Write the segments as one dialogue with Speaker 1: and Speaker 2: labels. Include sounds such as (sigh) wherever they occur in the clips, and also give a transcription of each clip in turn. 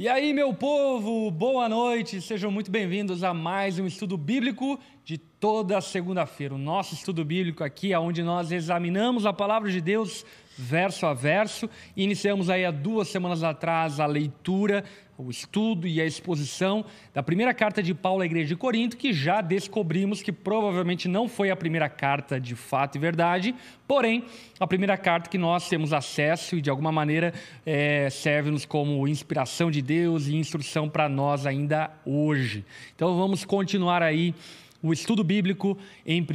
Speaker 1: E aí, meu povo, boa noite, sejam muito bem-vindos a mais um estudo bíblico de toda segunda-feira. O nosso estudo bíblico aqui onde nós examinamos a palavra de Deus verso a verso. Iniciamos aí há duas semanas atrás a leitura, o estudo e a exposição da primeira carta de Paulo à igreja de Corinto, que já descobrimos que provavelmente não foi a primeira carta de fato e verdade, porém, a primeira carta que nós temos acesso e de alguma maneira é, serve-nos como inspiração de Deus e instrução para nós ainda hoje. Então vamos continuar aí o estudo bíblico em 1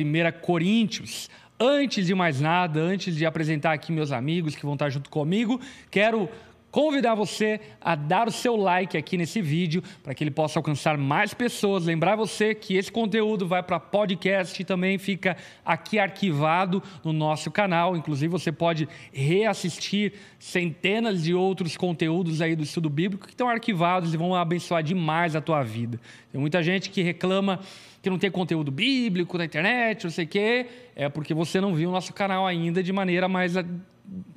Speaker 1: Coríntios. Antes de mais nada, antes de apresentar aqui meus amigos que vão estar junto comigo, quero convidar você a dar o seu like aqui nesse vídeo para que ele possa alcançar mais pessoas. Lembrar você que esse conteúdo vai para podcast e também fica aqui arquivado no nosso canal. Inclusive você pode reassistir centenas de outros conteúdos aí do estudo bíblico que estão arquivados e vão abençoar demais a tua vida. Tem muita gente que reclama que não tem conteúdo bíblico na internet, não sei o quê, é porque você não viu o nosso canal ainda de maneira mais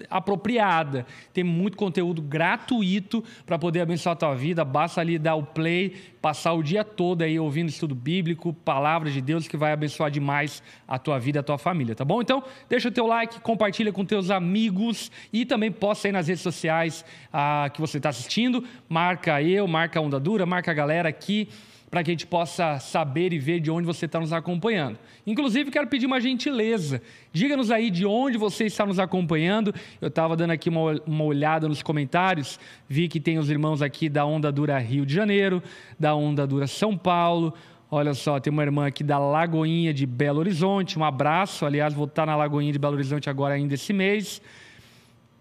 Speaker 1: apropriada. Tem muito conteúdo gratuito para poder abençoar a tua vida. Basta ali dar o play, passar o dia todo aí ouvindo estudo bíblico, palavras de Deus que vai abençoar demais a tua vida, a tua família, tá bom? Então, deixa o teu like, compartilha com teus amigos e também posta aí nas redes sociais ah, que você está assistindo. Marca eu, marca a Onda Dura, marca a galera aqui para que a gente possa saber e ver de onde você está nos acompanhando. Inclusive, quero pedir uma gentileza. Diga-nos aí de onde você está nos acompanhando. Eu estava dando aqui uma, uma olhada nos comentários, vi que tem os irmãos aqui da Onda Dura Rio de Janeiro, da Onda Dura São Paulo. Olha só, tem uma irmã aqui da Lagoinha de Belo Horizonte. Um abraço. Aliás, vou estar na Lagoinha de Belo Horizonte agora ainda esse mês.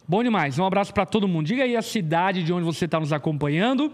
Speaker 1: Bom demais. Um abraço para todo mundo. Diga aí a cidade de onde você está nos acompanhando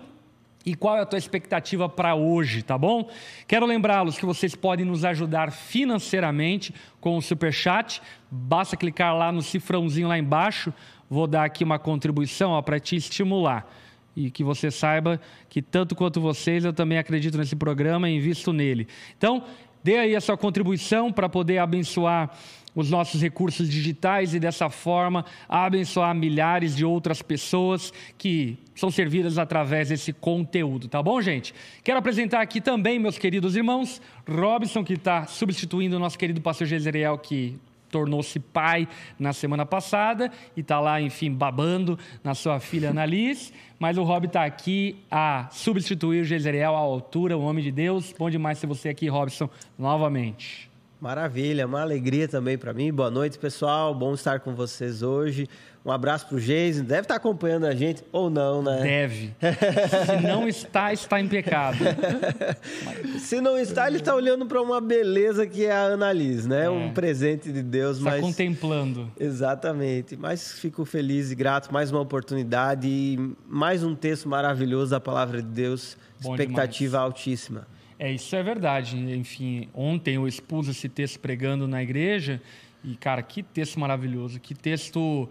Speaker 1: e qual é a tua expectativa para hoje, tá bom? Quero lembrá-los que vocês podem nos ajudar financeiramente com o super chat. Basta clicar lá no cifrãozinho lá embaixo. Vou dar aqui uma contribuição para te estimular e que você saiba que tanto quanto vocês eu também acredito nesse programa e invisto nele. Então, dê aí a sua contribuição para poder abençoar os nossos recursos digitais e dessa forma abençoar milhares de outras pessoas que são servidas através desse conteúdo, tá bom, gente? Quero apresentar aqui também meus queridos irmãos, Robson, que está substituindo o nosso querido pastor Jezreel, que tornou-se pai na semana passada e está lá, enfim, babando na sua filha Annalise. Mas o Rob está aqui a substituir o Jezreel à altura, o homem de Deus. Bom demais ter você aqui, Robson, novamente.
Speaker 2: Maravilha, uma alegria também para mim. Boa noite, pessoal. Bom estar com vocês hoje. Um abraço para o Geisen. Deve estar acompanhando a gente ou não, né?
Speaker 1: Deve. (laughs) Se não está, está em pecado. (laughs)
Speaker 2: Se não está, ele está olhando para uma beleza que é a Annalise, né? É. Um presente de Deus.
Speaker 1: Está mas... contemplando.
Speaker 2: Exatamente. Mas fico feliz e grato. Mais uma oportunidade e mais um texto maravilhoso da palavra de Deus. Bom Expectativa demais. altíssima.
Speaker 1: É, isso é verdade. Enfim, ontem eu expus esse texto pregando na igreja e, cara, que texto maravilhoso, que texto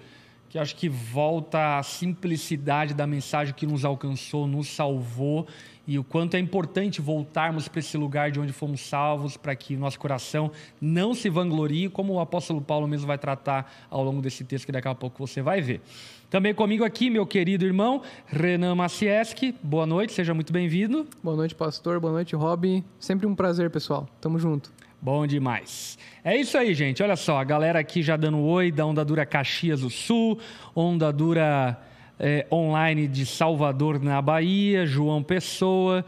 Speaker 1: que acho que volta à simplicidade da mensagem que nos alcançou, nos salvou e o quanto é importante voltarmos para esse lugar de onde fomos salvos, para que nosso coração não se vanglorie, como o apóstolo Paulo mesmo vai tratar ao longo desse texto que daqui a pouco você vai ver. Também comigo aqui, meu querido irmão Renan Macieski. Boa noite, seja muito bem-vindo.
Speaker 3: Boa noite, pastor. Boa noite, Rob. Sempre um prazer, pessoal. Tamo junto.
Speaker 1: Bom demais. É isso aí, gente. Olha só, a galera aqui já dando oi da Onda Dura Caxias do Sul, Onda Dura é, online de Salvador, na Bahia, João Pessoa.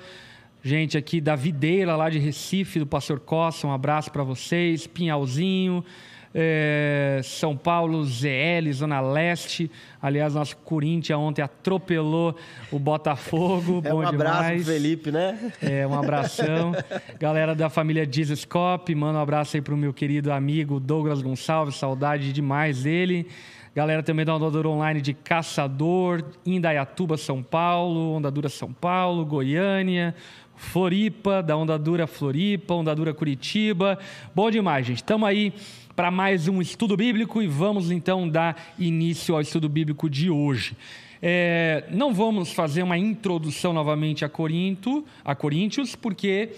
Speaker 1: Gente aqui da Videira, lá de Recife, do Pastor Costa, um abraço para vocês. Pinhalzinho, é, São Paulo, ZL, Zona Leste. Aliás, nosso Corinthians ontem atropelou o Botafogo.
Speaker 2: É um abraço demais. pro Felipe, né?
Speaker 1: É, um abração. Galera da família Jesus Cop, manda um abraço aí pro meu querido amigo Douglas Gonçalves, saudade demais dele. Galera também da Ondadura Online de Caçador, Indaiatuba, São Paulo, Ondadura São Paulo, Goiânia, Floripa, da Ondadura Floripa, Ondadura Curitiba. Bom demais, gente. Estamos aí para mais um estudo bíblico e vamos então dar início ao estudo bíblico de hoje. É, não vamos fazer uma introdução novamente a Corinto, a Coríntios, porque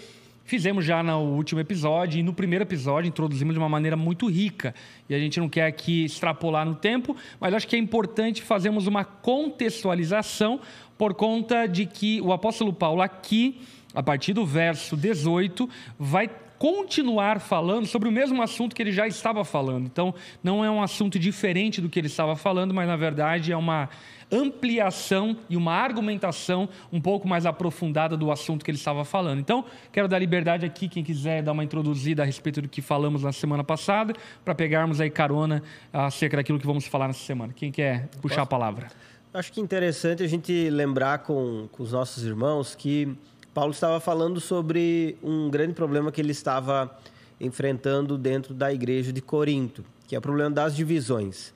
Speaker 1: fizemos já no último episódio e no primeiro episódio introduzimos de uma maneira muito rica. E a gente não quer aqui extrapolar no tempo, mas acho que é importante fazermos uma contextualização por conta de que o apóstolo Paulo aqui, a partir do verso 18, vai continuar falando sobre o mesmo assunto que ele já estava falando. Então, não é um assunto diferente do que ele estava falando, mas na verdade é uma ampliação e uma argumentação um pouco mais aprofundada do assunto que ele estava falando. Então, quero dar liberdade aqui, quem quiser dar uma introduzida a respeito do que falamos na semana passada, para pegarmos aí carona acerca daquilo que vamos falar nessa semana. Quem quer puxar Posso? a palavra?
Speaker 2: Acho que é interessante a gente lembrar com, com os nossos irmãos que Paulo estava falando sobre um grande problema que ele estava enfrentando dentro da igreja de Corinto, que é o problema das divisões.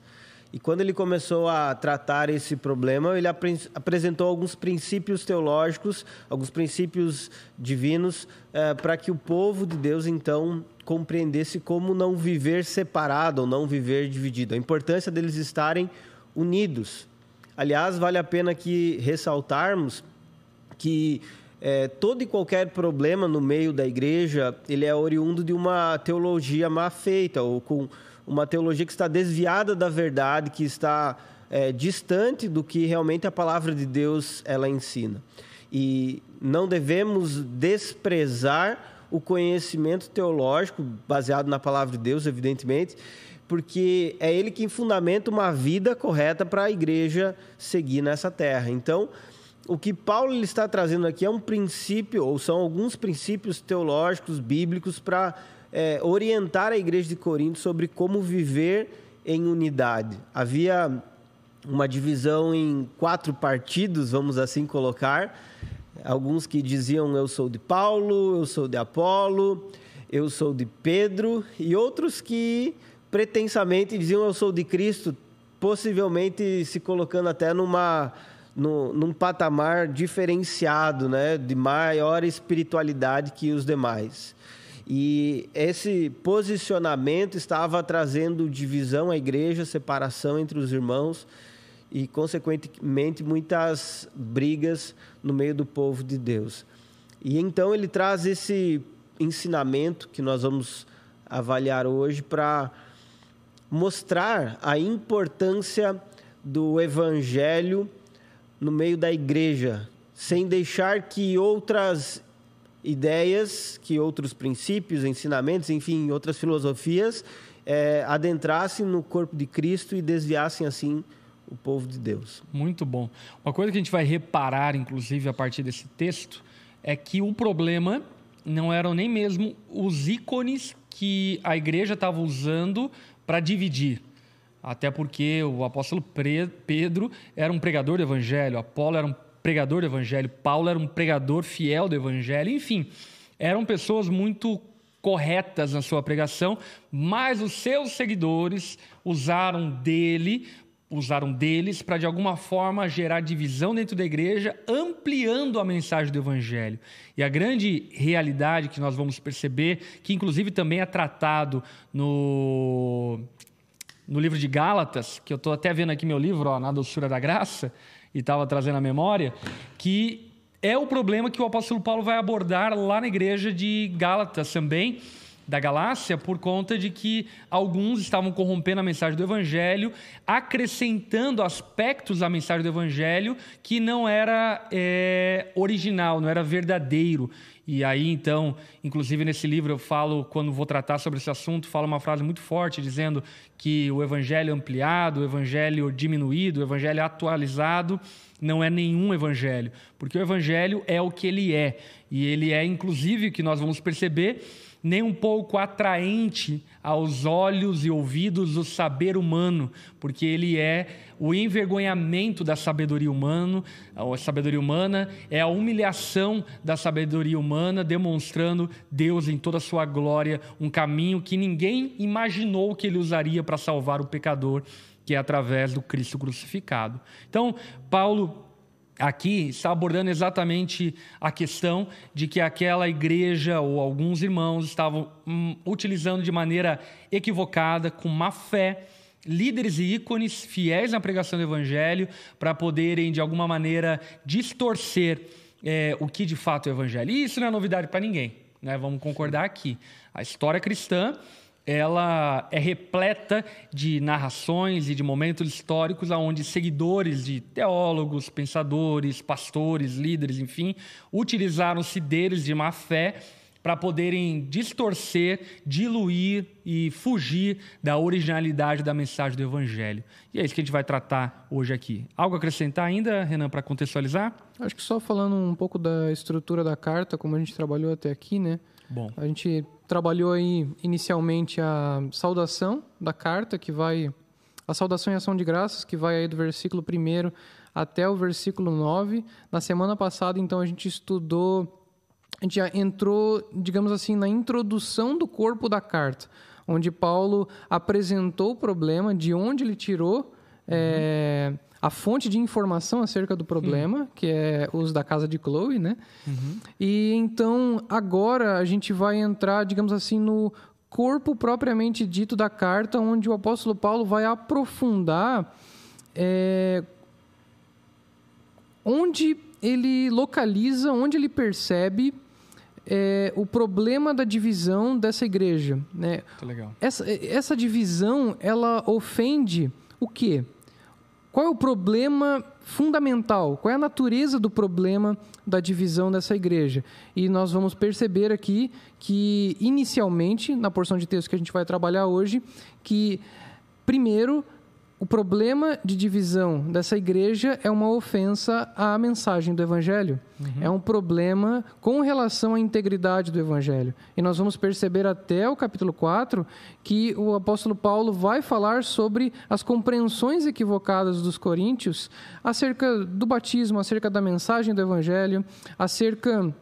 Speaker 2: E quando ele começou a tratar esse problema, ele apresentou alguns princípios teológicos, alguns princípios divinos, eh, para que o povo de Deus então compreendesse como não viver separado ou não viver dividido. A importância deles estarem unidos. Aliás, vale a pena aqui ressaltarmos que é, todo e qualquer problema no meio da igreja, ele é oriundo de uma teologia má feita, ou com uma teologia que está desviada da verdade, que está é, distante do que realmente a palavra de Deus ela ensina. E não devemos desprezar o conhecimento teológico baseado na palavra de Deus, evidentemente, porque é ele quem fundamenta uma vida correta para a igreja seguir nessa terra. Então, o que Paulo está trazendo aqui é um princípio, ou são alguns princípios teológicos, bíblicos, para é, orientar a igreja de Corinto sobre como viver em unidade. Havia uma divisão em quatro partidos, vamos assim colocar. Alguns que diziam eu sou de Paulo, eu sou de Apolo, eu sou de Pedro, e outros que pretensamente diziam eu sou de Cristo, possivelmente se colocando até numa no, num patamar diferenciado, né, de maior espiritualidade que os demais. E esse posicionamento estava trazendo divisão à igreja, separação entre os irmãos e, consequentemente, muitas brigas no meio do povo de Deus. E então ele traz esse ensinamento que nós vamos avaliar hoje para mostrar a importância do evangelho no meio da igreja, sem deixar que outras ideias, que outros princípios, ensinamentos, enfim, outras filosofias é, adentrassem no corpo de Cristo e desviassem assim o povo de Deus.
Speaker 1: Muito bom. Uma coisa que a gente vai reparar, inclusive, a partir desse texto, é que o problema não eram nem mesmo os ícones que a igreja estava usando para dividir. Até porque o apóstolo Pedro era um pregador do evangelho, Apolo era um pregador do evangelho, Paulo era um pregador fiel do evangelho, enfim, eram pessoas muito corretas na sua pregação, mas os seus seguidores usaram dele, usaram deles para de alguma forma gerar divisão dentro da igreja, ampliando a mensagem do evangelho. E a grande realidade que nós vamos perceber, que inclusive também é tratado no no livro de Gálatas, que eu estou até vendo aqui meu livro, ó, Na Doçura da Graça, e estava trazendo a memória, que é o problema que o apóstolo Paulo vai abordar lá na igreja de Gálatas também, da Galácia, por conta de que alguns estavam corrompendo a mensagem do evangelho, acrescentando aspectos à mensagem do evangelho que não era é, original, não era verdadeiro. E aí, então, inclusive nesse livro eu falo, quando vou tratar sobre esse assunto, falo uma frase muito forte dizendo que o evangelho ampliado, o evangelho diminuído, o evangelho atualizado não é nenhum evangelho, porque o evangelho é o que ele é. E ele é, inclusive, que nós vamos perceber, nem um pouco atraente aos olhos e ouvidos do saber humano, porque ele é o envergonhamento da sabedoria humana, a sabedoria humana é a humilhação da sabedoria humana, demonstrando Deus em toda a sua glória, um caminho que ninguém imaginou que ele usaria para salvar o pecador, que é através do Cristo crucificado. Então, Paulo aqui está abordando exatamente a questão de que aquela igreja ou alguns irmãos estavam hum, utilizando de maneira equivocada, com má fé, líderes e ícones fiéis na pregação do evangelho para poderem, de alguma maneira, distorcer é, o que de fato é o evangelho. E isso não é novidade para ninguém. né? Vamos concordar aqui. A história cristã ela é repleta de narrações e de momentos históricos onde seguidores de teólogos, pensadores, pastores, líderes, enfim, utilizaram-se deles de má fé para poderem distorcer, diluir e fugir da originalidade da mensagem do Evangelho. E é isso que a gente vai tratar hoje aqui. Algo a acrescentar ainda, Renan, para contextualizar?
Speaker 3: Acho que só falando um pouco da estrutura da carta, como a gente trabalhou até aqui, né?
Speaker 1: Bom.
Speaker 3: A gente trabalhou aí inicialmente a saudação da carta, que vai. A saudação e ação de graças, que vai aí do versículo 1 até o versículo 9. Na semana passada, então, a gente estudou a gente já entrou, digamos assim, na introdução do corpo da carta, onde Paulo apresentou o problema, de onde ele tirou uhum. é, a fonte de informação acerca do problema, uhum. que é os da casa de Chloe, né? Uhum. E então, agora a gente vai entrar, digamos assim, no corpo propriamente dito da carta, onde o apóstolo Paulo vai aprofundar é, onde ele localiza, onde ele percebe é, o problema da divisão dessa igreja. Né?
Speaker 1: legal.
Speaker 3: Essa, essa divisão, ela ofende o quê? Qual é o problema fundamental? Qual é a natureza do problema da divisão dessa igreja? E nós vamos perceber aqui que, inicialmente, na porção de texto que a gente vai trabalhar hoje, que, primeiro, o problema de divisão dessa igreja é uma ofensa à mensagem do Evangelho. Uhum. É um problema com relação à integridade do Evangelho. E nós vamos perceber até o capítulo 4 que o apóstolo Paulo vai falar sobre as compreensões equivocadas dos coríntios acerca do batismo, acerca da mensagem do Evangelho, acerca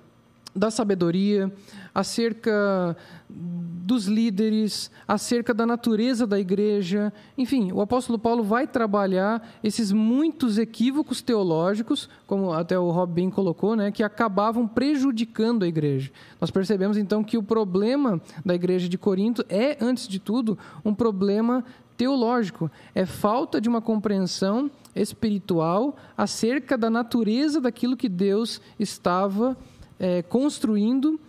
Speaker 3: da sabedoria, acerca dos líderes, acerca da natureza da igreja. Enfim, o apóstolo Paulo vai trabalhar esses muitos equívocos teológicos, como até o Rob bem colocou, né, que acabavam prejudicando a igreja. Nós percebemos então que o problema da igreja de Corinto é, antes de tudo, um problema teológico, é falta de uma compreensão espiritual acerca da natureza daquilo que Deus estava é, construindo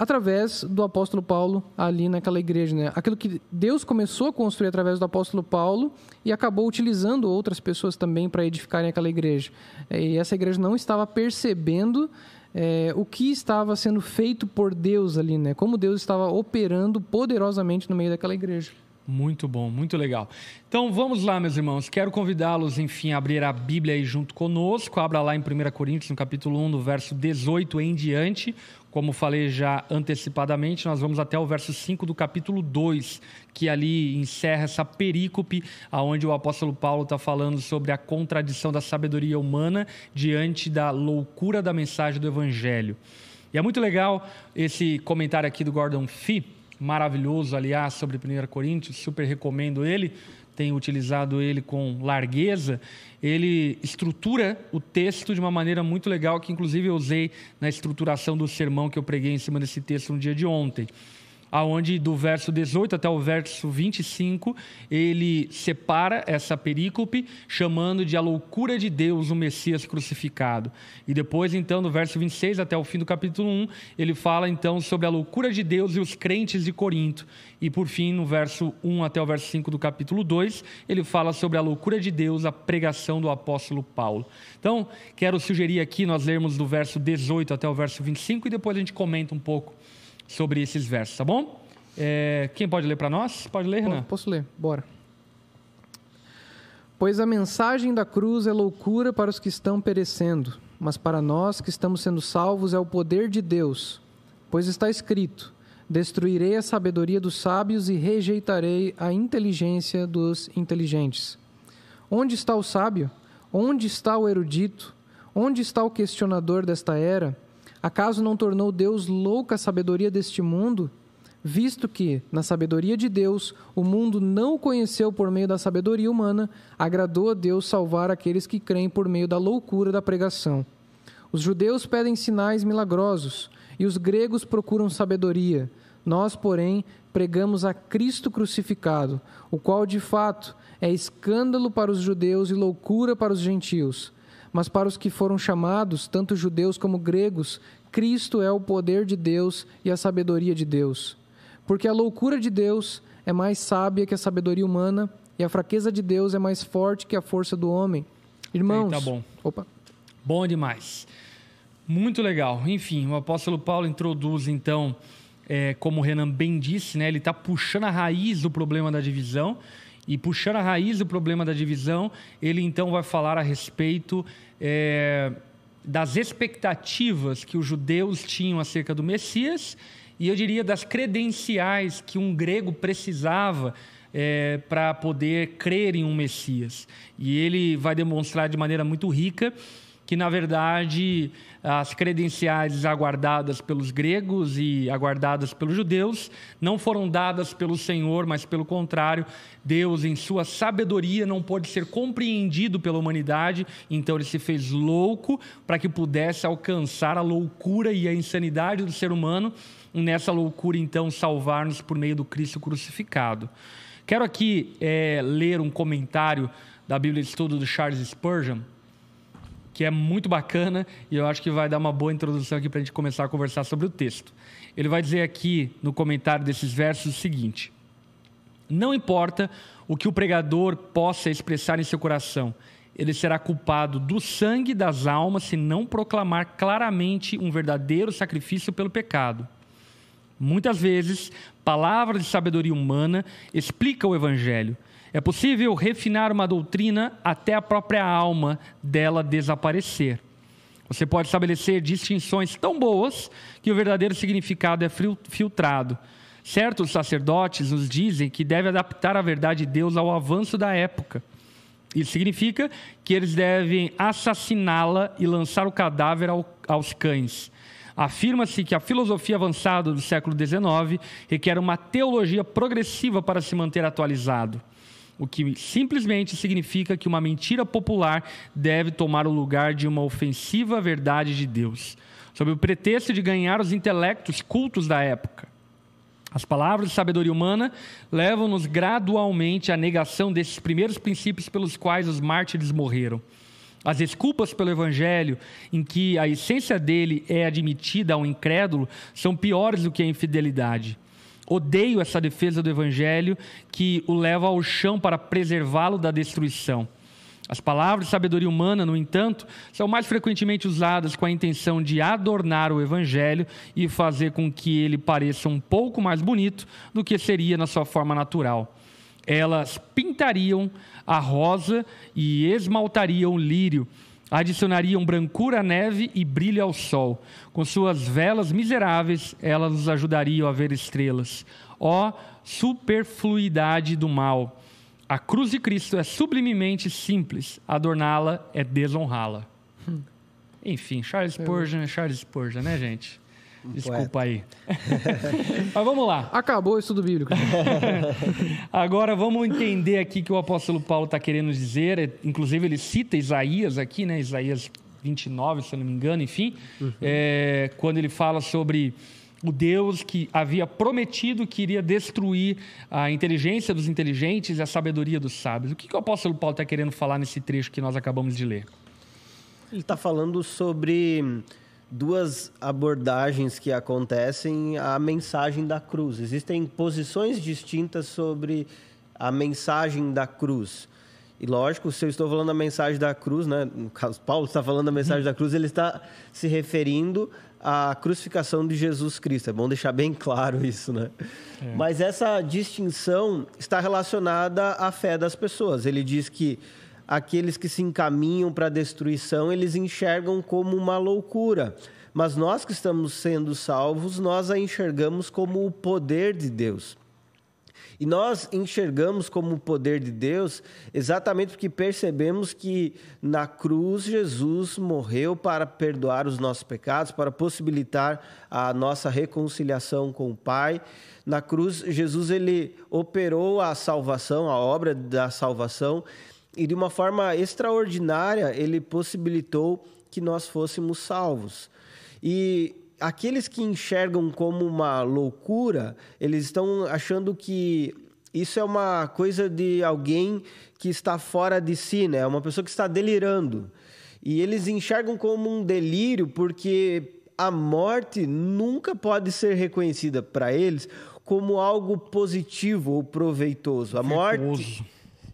Speaker 3: através do apóstolo Paulo ali naquela igreja, né? Aquilo que Deus começou a construir através do apóstolo Paulo e acabou utilizando outras pessoas também para edificarem aquela igreja. É, e essa igreja não estava percebendo é, o que estava sendo feito por Deus ali, né? Como Deus estava operando poderosamente no meio daquela igreja.
Speaker 1: Muito bom, muito legal. Então vamos lá, meus irmãos. Quero convidá-los, enfim, a abrir a Bíblia aí junto conosco. Abra lá em 1 Coríntios, no capítulo 1, no verso 18 em diante. Como falei já antecipadamente, nós vamos até o verso 5 do capítulo 2, que ali encerra essa perícope, aonde o apóstolo Paulo está falando sobre a contradição da sabedoria humana diante da loucura da mensagem do Evangelho. E é muito legal esse comentário aqui do Gordon Fee, maravilhoso, aliás, sobre 1 Coríntios, super recomendo ele, tenho utilizado ele com largueza. Ele estrutura o texto de uma maneira muito legal, que inclusive eu usei na estruturação do sermão que eu preguei em cima desse texto no dia de ontem aonde do verso 18 até o verso 25, ele separa essa perícope, chamando de a loucura de Deus o Messias crucificado. E depois, então, do verso 26 até o fim do capítulo 1, ele fala então sobre a loucura de Deus e os crentes de Corinto. E por fim, no verso 1 até o verso 5 do capítulo 2, ele fala sobre a loucura de Deus, a pregação do apóstolo Paulo. Então, quero sugerir aqui nós lermos do verso 18 até o verso 25 e depois a gente comenta um pouco sobre esses versos, tá bom? É, quem pode ler para nós? Pode ler, Renan?
Speaker 3: Posso ler, bora. Pois a mensagem da cruz é loucura para os que estão perecendo, mas para nós que estamos sendo salvos é o poder de Deus. Pois está escrito: Destruirei a sabedoria dos sábios e rejeitarei a inteligência dos inteligentes. Onde está o sábio? Onde está o erudito? Onde está o questionador desta era? Acaso não tornou Deus louca a sabedoria deste mundo? Visto que, na sabedoria de Deus, o mundo não o conheceu por meio da sabedoria humana, agradou a Deus salvar aqueles que creem por meio da loucura da pregação. Os judeus pedem sinais milagrosos e os gregos procuram sabedoria. Nós, porém, pregamos a Cristo crucificado, o qual de fato é escândalo para os judeus e loucura para os gentios Mas para os que foram chamados, tanto judeus como gregos, Cristo é o poder de Deus e a sabedoria de Deus. Porque a loucura de Deus é mais sábia que a sabedoria humana, e a fraqueza de Deus é mais forte que a força do homem. Irmãos.
Speaker 1: Tá bom.
Speaker 3: Opa.
Speaker 1: Bom demais. Muito legal. Enfim, o apóstolo Paulo introduz, então, é, como o Renan bem disse, né, ele está puxando a raiz do problema da divisão. E puxando a raiz do problema da divisão, ele então vai falar a respeito é, das expectativas que os judeus tinham acerca do Messias e eu diria das credenciais que um grego precisava é, para poder crer em um Messias. E ele vai demonstrar de maneira muito rica que, na verdade, as credenciais aguardadas pelos gregos e aguardadas pelos judeus não foram dadas pelo Senhor, mas pelo contrário, Deus, em sua sabedoria, não pôde ser compreendido pela humanidade, então ele se fez louco para que pudesse alcançar a loucura e a insanidade do ser humano, e nessa loucura, então, salvar-nos por meio do Cristo crucificado. Quero aqui é, ler um comentário da Bíblia de Estudo do Charles Spurgeon que é muito bacana e eu acho que vai dar uma boa introdução aqui para a gente começar a conversar sobre o texto. Ele vai dizer aqui no comentário desses versos o seguinte: Não importa o que o pregador possa expressar em seu coração, ele será culpado do sangue das almas se não proclamar claramente um verdadeiro sacrifício pelo pecado. Muitas vezes, palavras de sabedoria humana explicam o evangelho é possível refinar uma doutrina até a própria alma dela desaparecer. Você pode estabelecer distinções tão boas que o verdadeiro significado é filtrado. Certos sacerdotes nos dizem que deve adaptar a verdade de Deus ao avanço da época. Isso significa que eles devem assassiná-la e lançar o cadáver aos cães. Afirma-se que a filosofia avançada do século XIX requer uma teologia progressiva para se manter atualizado o que simplesmente significa que uma mentira popular deve tomar o lugar de uma ofensiva verdade de Deus, sob o pretexto de ganhar os intelectos cultos da época. As palavras de sabedoria humana levam-nos gradualmente à negação desses primeiros princípios pelos quais os mártires morreram. As desculpas pelo Evangelho, em que a essência dele é admitida ao incrédulo, são piores do que a infidelidade. Odeio essa defesa do evangelho que o leva ao chão para preservá-lo da destruição. As palavras de sabedoria humana, no entanto, são mais frequentemente usadas com a intenção de adornar o evangelho e fazer com que ele pareça um pouco mais bonito do que seria na sua forma natural. Elas pintariam a rosa e esmaltariam o lírio adicionariam brancura à neve e brilho ao sol. Com suas velas miseráveis, elas nos ajudariam a ver estrelas. Ó superfluidade do mal! A cruz de Cristo é sublimemente simples, adorná-la é desonrá-la. Hum. Enfim, Charles Spurgeon é Charles Spurgeon, né, gente? Desculpa aí. (laughs) Mas vamos lá.
Speaker 3: Acabou o estudo bíblico. (laughs)
Speaker 1: Agora vamos entender aqui que o apóstolo Paulo está querendo dizer. Inclusive, ele cita Isaías aqui, né? Isaías 29, se eu não me engano, enfim. Uhum. É, quando ele fala sobre o Deus que havia prometido que iria destruir a inteligência dos inteligentes e a sabedoria dos sábios. O que, que o apóstolo Paulo está querendo falar nesse trecho que nós acabamos de ler?
Speaker 2: Ele está falando sobre duas abordagens que acontecem à mensagem da cruz. Existem posições distintas sobre a mensagem da cruz. E lógico, se eu estou falando da mensagem da cruz, né, no caso Paulo está falando da mensagem da cruz, ele está se referindo à crucificação de Jesus Cristo. É bom deixar bem claro isso, né? É. Mas essa distinção está relacionada à fé das pessoas. Ele diz que aqueles que se encaminham para a destruição, eles enxergam como uma loucura. Mas nós que estamos sendo salvos, nós a enxergamos como o poder de Deus. E nós enxergamos como o poder de Deus exatamente porque percebemos que na cruz Jesus morreu para perdoar os nossos pecados, para possibilitar a nossa reconciliação com o Pai. Na cruz Jesus ele operou a salvação, a obra da salvação e de uma forma extraordinária ele possibilitou que nós fôssemos salvos. E aqueles que enxergam como uma loucura, eles estão achando que isso é uma coisa de alguém que está fora de si, né? Uma pessoa que está delirando. E eles enxergam como um delírio porque a morte nunca pode ser reconhecida para eles como algo positivo ou proveitoso. A morte.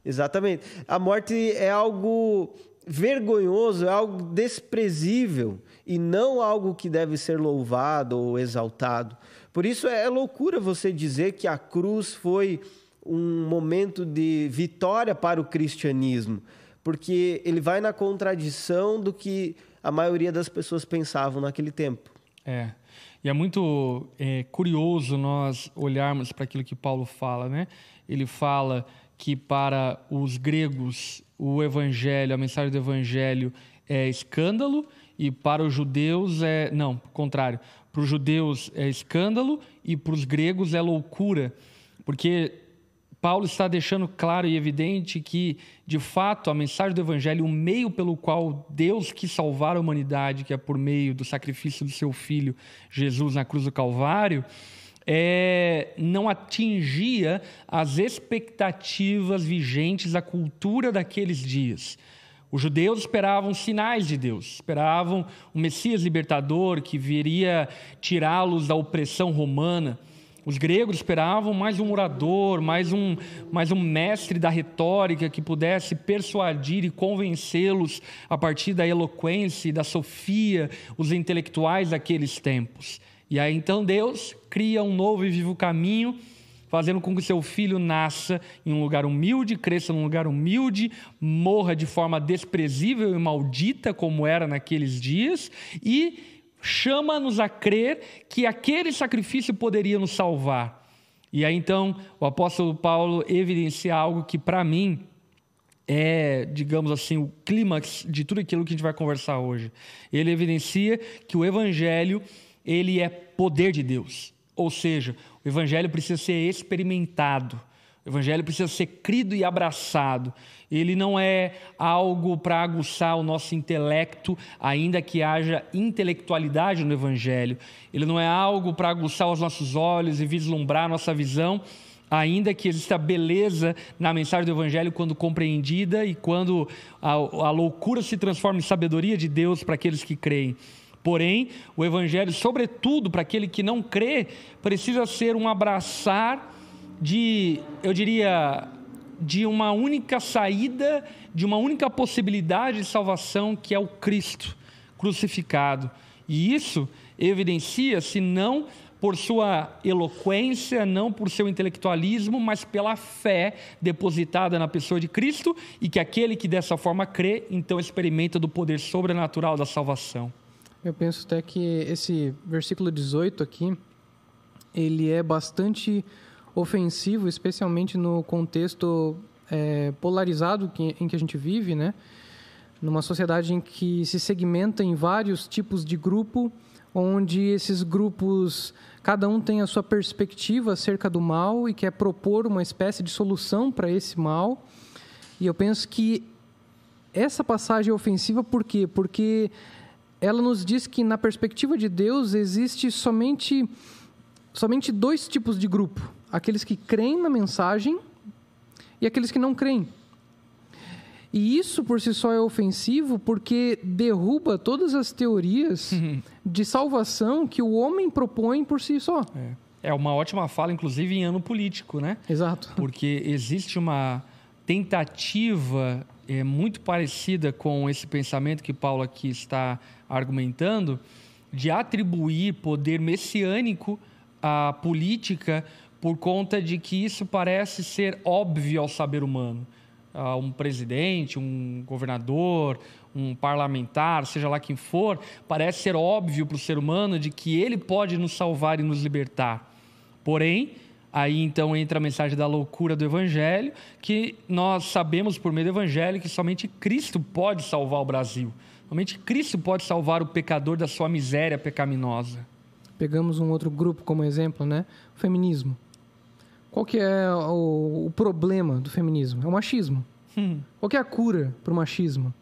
Speaker 2: Exatamente. A morte é algo vergonhoso, é algo desprezível e não algo que deve ser louvado ou exaltado. Por isso é loucura você dizer que a cruz foi um momento de vitória para o cristianismo, porque ele vai na contradição do que a maioria das pessoas pensavam naquele tempo.
Speaker 1: É. E é muito é, curioso nós olharmos para aquilo que Paulo fala, né? Ele fala que para os gregos o evangelho, a mensagem do evangelho é escândalo e para os judeus é não, contrário. Para os judeus é escândalo e para os gregos é loucura, porque Paulo está deixando claro e evidente que, de fato, a mensagem do Evangelho, o meio pelo qual Deus quis salvar a humanidade, que é por meio do sacrifício do seu Filho Jesus na cruz do Calvário, é, não atingia as expectativas vigentes da cultura daqueles dias. Os judeus esperavam sinais de Deus, esperavam o Messias libertador que viria tirá-los da opressão romana. Os gregos esperavam mais um orador, mais um, mais um mestre da retórica que pudesse persuadir e convencê-los a partir da eloquência e da sofia, os intelectuais daqueles tempos. E aí então Deus cria um novo e vivo caminho, fazendo com que seu filho nasça em um lugar humilde, cresça num lugar humilde, morra de forma desprezível e maldita, como era naqueles dias, e chama-nos a crer que aquele sacrifício poderia nos salvar. E aí então o apóstolo Paulo evidencia algo que para mim é, digamos assim, o clímax de tudo aquilo que a gente vai conversar hoje. Ele evidencia que o evangelho, ele é poder de Deus. Ou seja, o evangelho precisa ser experimentado. O evangelho precisa ser crido e abraçado. Ele não é algo para aguçar o nosso intelecto, ainda que haja intelectualidade no evangelho. Ele não é algo para aguçar os nossos olhos e vislumbrar nossa visão, ainda que exista beleza na mensagem do Evangelho quando compreendida e quando a, a, loucura se transforma em sabedoria de Deus para aqueles que creem. Porém, o Evangelho, sobretudo para aquele que não crê, precisa ser um abraçar de, eu diria, de uma única saída, de uma única possibilidade de salvação, que é o Cristo crucificado. E isso evidencia-se não por sua eloquência, não por seu intelectualismo, mas pela fé depositada na pessoa de Cristo e que aquele que dessa forma crê, então experimenta do poder sobrenatural da salvação.
Speaker 3: Eu penso até que esse versículo 18 aqui, ele é bastante ofensivo, especialmente no contexto é, polarizado que, em que a gente vive, né? Numa sociedade em que se segmenta em vários tipos de grupo, onde esses grupos, cada um tem a sua perspectiva acerca do mal e quer propor uma espécie de solução para esse mal. E eu penso que essa passagem é ofensiva por quê? Porque ela nos diz que na perspectiva de Deus existe somente somente dois tipos de grupo aqueles que creem na mensagem e aqueles que não creem. E isso por si só é ofensivo porque derruba todas as teorias uhum. (laughs) de salvação que o homem propõe por si só.
Speaker 1: É. é uma ótima fala, inclusive em ano político, né?
Speaker 3: Exato.
Speaker 1: Porque existe uma tentativa é, muito parecida com esse pensamento que Paulo aqui está argumentando de atribuir poder messiânico à política por conta de que isso parece ser óbvio ao saber humano. Uh, um presidente, um governador, um parlamentar, seja lá quem for, parece ser óbvio para o ser humano de que ele pode nos salvar e nos libertar. Porém, aí então entra a mensagem da loucura do Evangelho, que nós sabemos por meio do Evangelho que somente Cristo pode salvar o Brasil. Somente Cristo pode salvar o pecador da sua miséria pecaminosa.
Speaker 3: Pegamos um outro grupo como exemplo, né? O feminismo. Qual que é o, o problema do feminismo? É o machismo. Hum. Qual que é a cura para o machismo?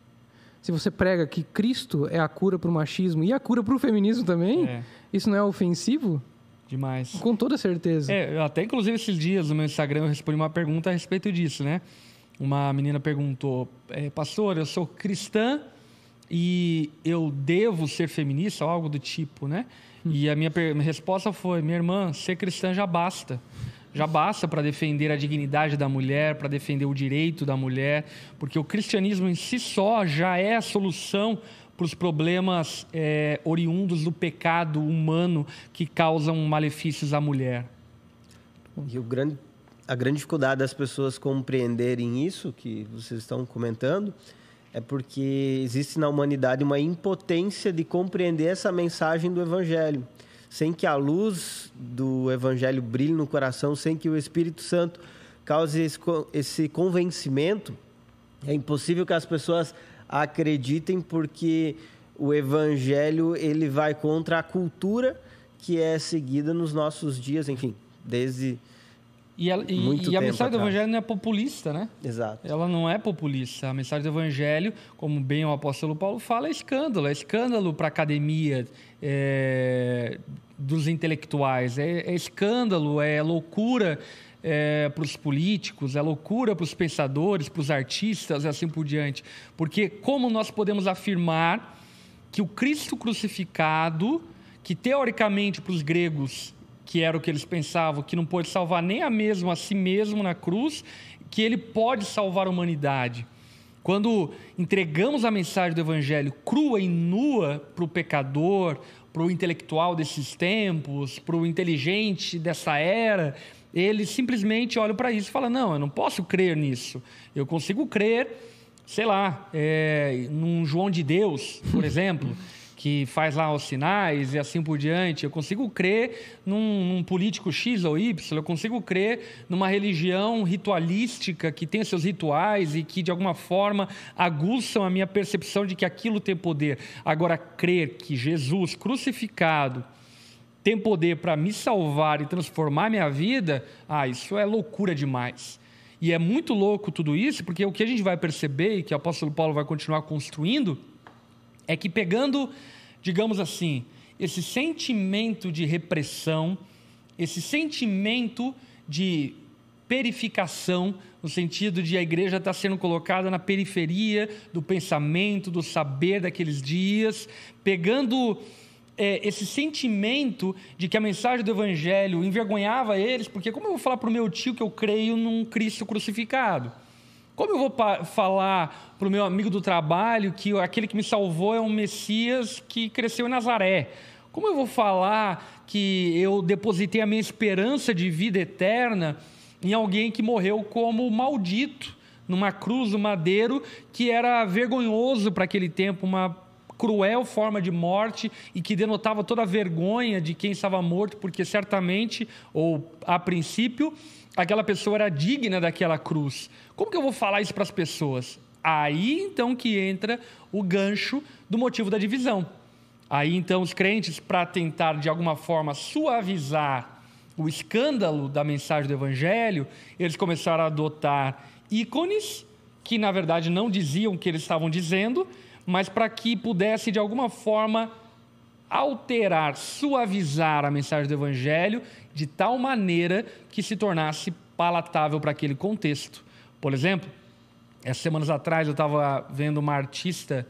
Speaker 3: Se você prega que Cristo é a cura para o machismo e a cura para o feminismo também, é. isso não é ofensivo?
Speaker 1: Demais.
Speaker 3: Com toda certeza.
Speaker 1: É, até inclusive esses dias no meu Instagram eu respondi uma pergunta a respeito disso, né? Uma menina perguntou, é, pastor, eu sou cristã e eu devo ser feminista ou algo do tipo, né? E a minha, minha resposta foi: minha irmã, ser cristã já basta. Já basta para defender a dignidade da mulher, para defender o direito da mulher, porque o cristianismo em si só já é a solução para os problemas é, oriundos do pecado humano que causam malefícios à mulher.
Speaker 2: E grande, a grande dificuldade das pessoas compreenderem isso que vocês estão comentando é porque existe na humanidade uma impotência de compreender essa mensagem do Evangelho. Sem que a luz do Evangelho brilhe no coração, sem que o Espírito Santo cause esse, esse convencimento, é impossível que as pessoas acreditem porque o Evangelho ele vai contra a cultura que é seguida nos nossos dias, enfim, desde
Speaker 1: e, ela, e, e a mensagem do Evangelho não é populista, né?
Speaker 2: Exato.
Speaker 1: Ela não é populista. A mensagem do Evangelho, como bem o apóstolo Paulo fala, é escândalo. É escândalo para a academia é, dos intelectuais. É, é, escândalo, é loucura é, para os políticos, é loucura para os pensadores, para os artistas e assim por diante. Porque como nós podemos afirmar que o Cristo crucificado, que teoricamente para os gregos que era o que eles pensavam, que não pôde salvar nem a mesmo a si mesmo na cruz, que ele pode salvar a humanidade. Quando entregamos a mensagem do Evangelho crua e nua para o pecador, para o intelectual desses tempos, para o inteligente dessa era, eles simplesmente olham para isso e falam: não, eu não posso crer nisso. Eu consigo crer, sei lá, é, num João de Deus, por (laughs) exemplo que faz lá os sinais e assim por diante. Eu consigo crer num, num, político X ou Y, eu consigo crer numa religião ritualística que tem seus rituais e que de alguma forma aguçam a minha percepção de que aquilo tem poder. Agora, crer que Jesus crucificado tem poder para me salvar e transformar minha vida, ah, isso é loucura demais. E é muito louco tudo isso, porque o que a gente vai perceber e que o apóstolo Paulo vai continuar construindo é que pegando digamos assim, esse sentimento de repressão, esse sentimento de perificação, no sentido de a igreja estar sendo colocada na periferia do pensamento, do saber daqueles dias, pegando é, esse sentimento de que a mensagem do evangelho envergonhava eles, porque como eu vou falar para o meu tio que eu creio num Cristo crucificado? Como eu vou falar para o meu amigo do trabalho que aquele que me salvou é um Messias que cresceu em Nazaré? Como eu vou falar que eu depositei a minha esperança de vida eterna em alguém que morreu como maldito numa cruz do madeiro, que era vergonhoso para aquele tempo, uma cruel forma de morte e que denotava toda a vergonha de quem estava morto, porque certamente, ou a princípio, aquela pessoa era digna daquela cruz. Como que eu vou falar isso para as pessoas? Aí então que entra o gancho do motivo da divisão. Aí então os crentes, para tentar de alguma forma suavizar o escândalo da mensagem do evangelho, eles começaram a adotar ícones que na verdade não diziam o que eles estavam dizendo, mas para que pudesse de alguma forma alterar, suavizar a mensagem do evangelho de tal maneira que se tornasse palatável para aquele contexto. Por exemplo, essas semanas atrás eu estava vendo uma artista,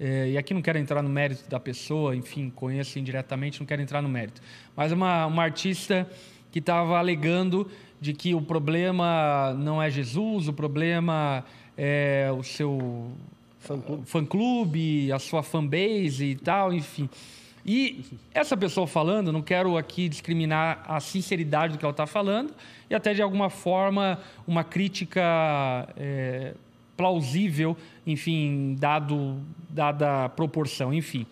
Speaker 1: eh, e aqui não quero entrar no mérito da pessoa, enfim, conheço indiretamente, não quero entrar no mérito, mas uma, uma artista que estava alegando de que o problema não é Jesus, o problema é o seu fã-clube, fã a sua fanbase e tal, enfim. E essa pessoa falando, não quero aqui discriminar a sinceridade do que ela está falando, e até de alguma forma uma crítica é, plausível, enfim, dado, dada a proporção, enfim.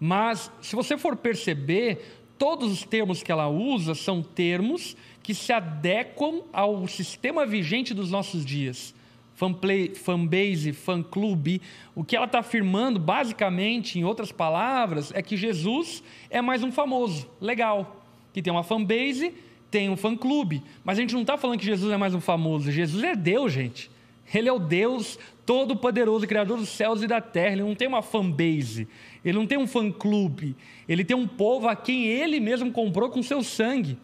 Speaker 1: Mas, se você for perceber, todos os termos que ela usa são termos que se adequam ao sistema vigente dos nossos dias fanplay, fanbase, fã-clube. O que ela está afirmando, basicamente, em outras palavras, é que Jesus é mais um famoso, legal, que tem uma fanbase, tem um fã-clube. Mas a gente não está falando que Jesus é mais um famoso. Jesus é Deus, gente. Ele é o Deus todo-poderoso, Criador dos céus e da terra. Ele não tem uma fanbase, ele não tem um fã-clube. Ele tem um povo a quem ele mesmo comprou com seu sangue.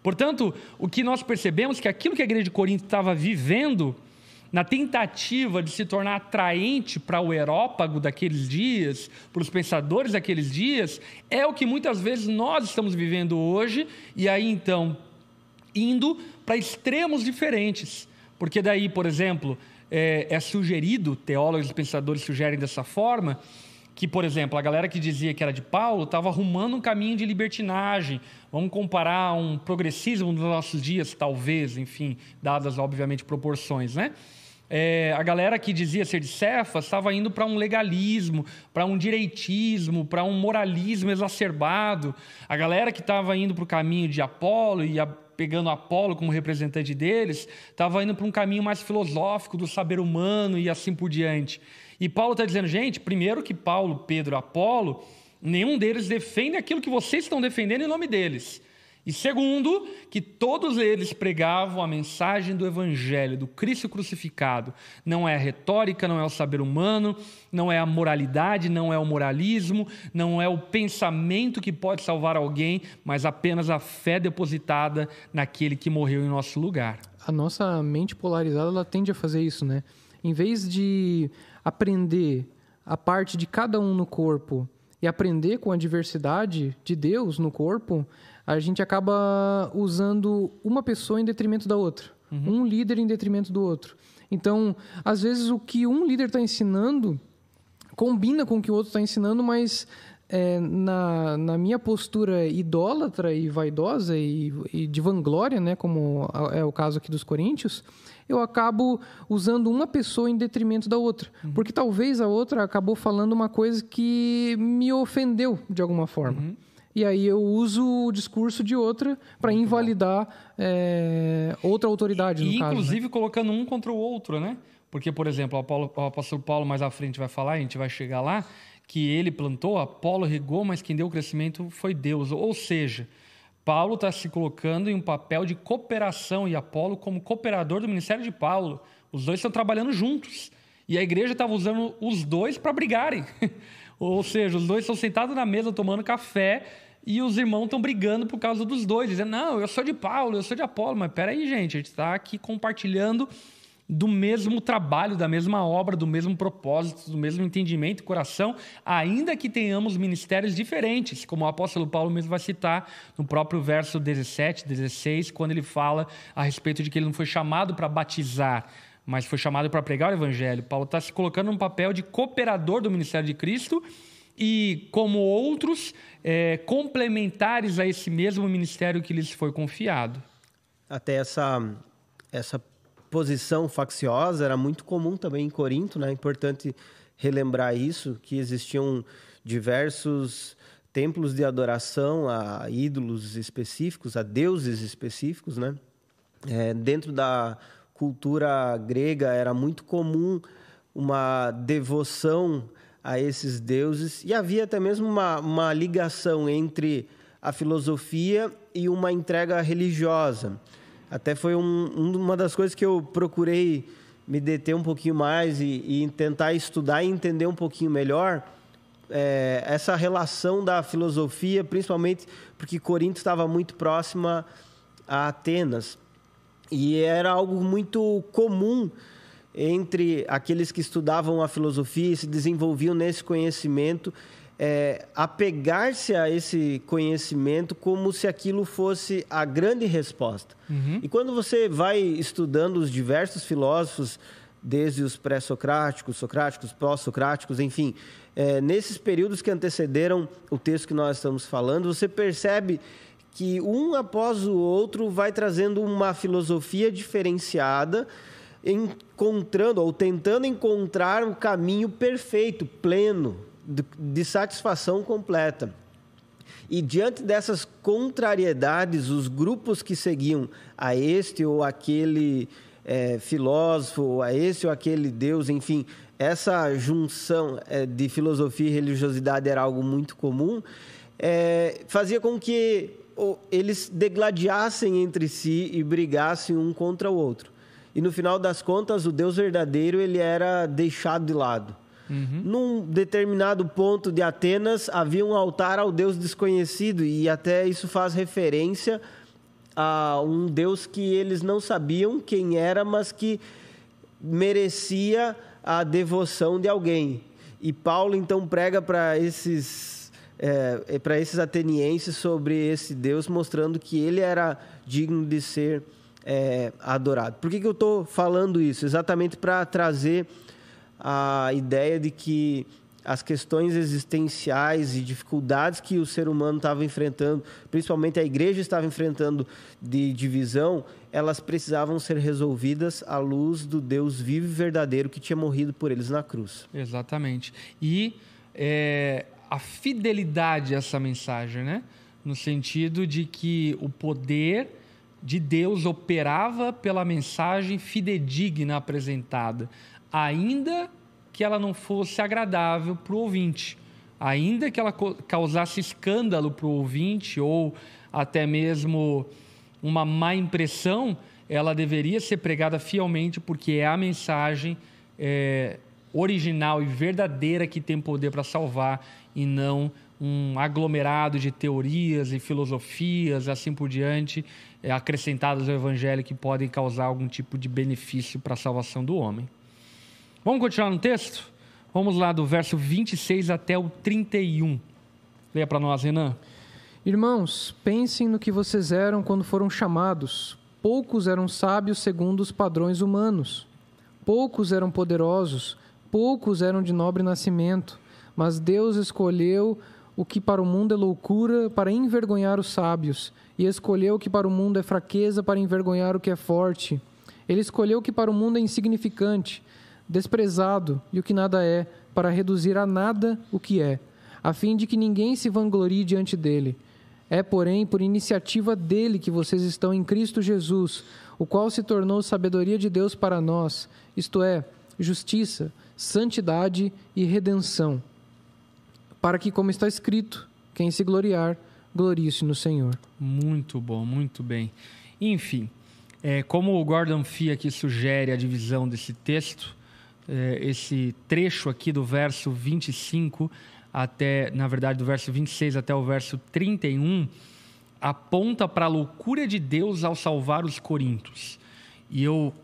Speaker 1: Portanto, o que nós percebemos é que aquilo que a igreja de Corinto estava vivendo na tentativa de se tornar atraente para o erópago daqueles dias, para os pensadores daqueles dias, é o que muitas vezes nós estamos vivendo hoje, e aí então indo para extremos diferentes. Porque daí, por exemplo, é, é sugerido, teólogos e pensadores sugerem dessa forma, que, por exemplo, a galera que dizia que era de Paulo estava arrumando um caminho de libertinagem. Vamos comparar um progressismo nos nossos dias, talvez, enfim, dadas, obviamente, proporções, né? É, a galera que dizia ser de Cefas estava indo para um legalismo, para um direitismo, para um moralismo exacerbado. A galera que estava indo para o caminho de Apolo e a, pegando Apolo como representante deles, estava indo para um caminho mais filosófico do saber humano e assim por diante. E Paulo está dizendo, gente, primeiro que Paulo, Pedro, Apolo, nenhum deles defende aquilo que vocês estão defendendo em nome deles. E segundo, que todos eles pregavam a mensagem do Evangelho, do Cristo crucificado. Não é a retórica, não é o saber humano, não é a moralidade, não é o moralismo, não é o pensamento que pode salvar alguém, mas apenas a fé depositada naquele que morreu em nosso lugar.
Speaker 3: A nossa mente polarizada ela tende a fazer isso, né? Em vez de aprender a parte de cada um no corpo e aprender com a diversidade de Deus no corpo, a gente acaba usando uma pessoa em detrimento da outra, uhum. um líder em detrimento do outro. Então, às vezes, o que um líder está ensinando combina com o que o outro está ensinando, mas é, na, na minha postura idólatra e vaidosa e, e de vanglória, né, como é o caso aqui dos coríntios, eu acabo usando uma pessoa em detrimento da outra. Uhum. Porque talvez a outra acabou falando uma coisa que me ofendeu de alguma forma. Uhum. E aí eu uso o discurso de outra para invalidar é, outra autoridade,
Speaker 1: e,
Speaker 3: no
Speaker 1: e
Speaker 3: caso.
Speaker 1: Inclusive
Speaker 3: né?
Speaker 1: colocando um contra o outro, né? Porque, por exemplo, o, Apolo, o apóstolo Paulo mais à frente vai falar, a gente vai chegar lá, que ele plantou, Apolo regou, mas quem deu o crescimento foi Deus. Ou seja, Paulo está se colocando em um papel de cooperação e Apolo como cooperador do ministério de Paulo. Os dois estão trabalhando juntos. E a igreja estava usando os dois para brigarem. (laughs) Ou seja, os dois estão sentados na mesa tomando café e os irmãos estão brigando por causa dos dois, dizendo: Não, eu sou de Paulo, eu sou de Apolo. Mas peraí, gente, a gente está aqui compartilhando do mesmo trabalho, da mesma obra, do mesmo propósito, do mesmo entendimento e coração, ainda que tenhamos ministérios diferentes, como o apóstolo Paulo mesmo vai citar no próprio verso 17, 16, quando ele fala a respeito de que ele não foi chamado para batizar, mas foi chamado para pregar o evangelho. Paulo está se colocando num papel de cooperador do ministério de Cristo e, como outros, é, complementares a esse mesmo ministério que lhes foi confiado.
Speaker 2: Até essa, essa posição facciosa era muito comum também em Corinto, né? É importante relembrar isso, que existiam diversos templos de adoração a ídolos específicos, a deuses específicos, né? É, dentro da cultura grega era muito comum uma devoção a esses deuses e havia até mesmo uma, uma ligação entre a filosofia e uma entrega religiosa. Até foi um, uma das coisas que eu procurei me deter um pouquinho mais e, e tentar estudar e entender um pouquinho melhor é, essa relação da filosofia, principalmente porque Corinto estava muito próxima a Atenas. E era algo muito comum entre aqueles que estudavam a filosofia e se desenvolviam nesse conhecimento é, apegar-se a esse conhecimento como se aquilo fosse a grande resposta. Uhum. E quando você vai estudando os diversos filósofos, desde os pré-socráticos, socráticos, pós-socráticos, enfim, é, nesses períodos que antecederam o texto que nós estamos falando, você percebe que um após o outro vai trazendo uma filosofia diferenciada, encontrando ou tentando encontrar o caminho perfeito, pleno, de satisfação completa. E diante dessas contrariedades, os grupos que seguiam a este ou aquele é, filósofo, a esse ou aquele Deus, enfim, essa junção é, de filosofia e religiosidade era algo muito comum, é, fazia com que eles degladiassem entre si e brigassem um contra o outro. E no final das contas, o Deus verdadeiro ele era deixado de lado. Uhum. Num determinado ponto de Atenas havia um altar ao Deus desconhecido, e até isso faz referência a um Deus que eles não sabiam quem era, mas que merecia a devoção de alguém. E Paulo então prega para esses é, para esses atenienses sobre esse Deus, mostrando que ele era digno de ser é, adorado. Por que, que eu estou falando isso? Exatamente para trazer a ideia de que as questões existenciais e dificuldades que o ser humano estava enfrentando, principalmente a igreja estava enfrentando de divisão, elas precisavam ser resolvidas à luz do Deus vivo e verdadeiro que tinha morrido por eles na cruz.
Speaker 1: Exatamente. E é, a fidelidade a essa mensagem, né? No sentido de que o poder de Deus operava pela mensagem fidedigna apresentada, ainda que ela não fosse agradável para o ouvinte, ainda que ela causasse escândalo para o ouvinte ou até mesmo uma má impressão, ela deveria ser pregada fielmente porque é a mensagem é, original e verdadeira que tem poder para salvar e não um aglomerado de teorias e filosofias, assim por diante, é, acrescentadas ao Evangelho que podem causar algum tipo de benefício para a salvação do homem. Vamos continuar no texto? Vamos lá do verso 26 até o 31. Leia para nós, Renan.
Speaker 3: Irmãos, pensem no que vocês eram quando foram chamados. Poucos eram sábios segundo os padrões humanos. Poucos eram poderosos. Poucos eram de nobre nascimento. Mas Deus escolheu o que para o mundo é loucura para envergonhar os sábios, e escolheu o que para o mundo é fraqueza para envergonhar o que é forte. Ele escolheu o que para o mundo é insignificante desprezado e o que nada é, para reduzir a nada o que é, a fim de que ninguém se vanglorie diante dele. É, porém, por iniciativa dele que vocês estão em Cristo Jesus, o qual se tornou sabedoria de Deus para nós, isto é, justiça, santidade e redenção. Para que, como está escrito, quem se gloriar, glorie-se no Senhor.
Speaker 1: Muito bom, muito bem. Enfim, é, como o Gordon Fee aqui sugere a divisão desse texto, é, esse trecho aqui do verso 25 até, na verdade, do verso 26 até o verso 31, aponta para a loucura de Deus ao salvar os coríntios. E eu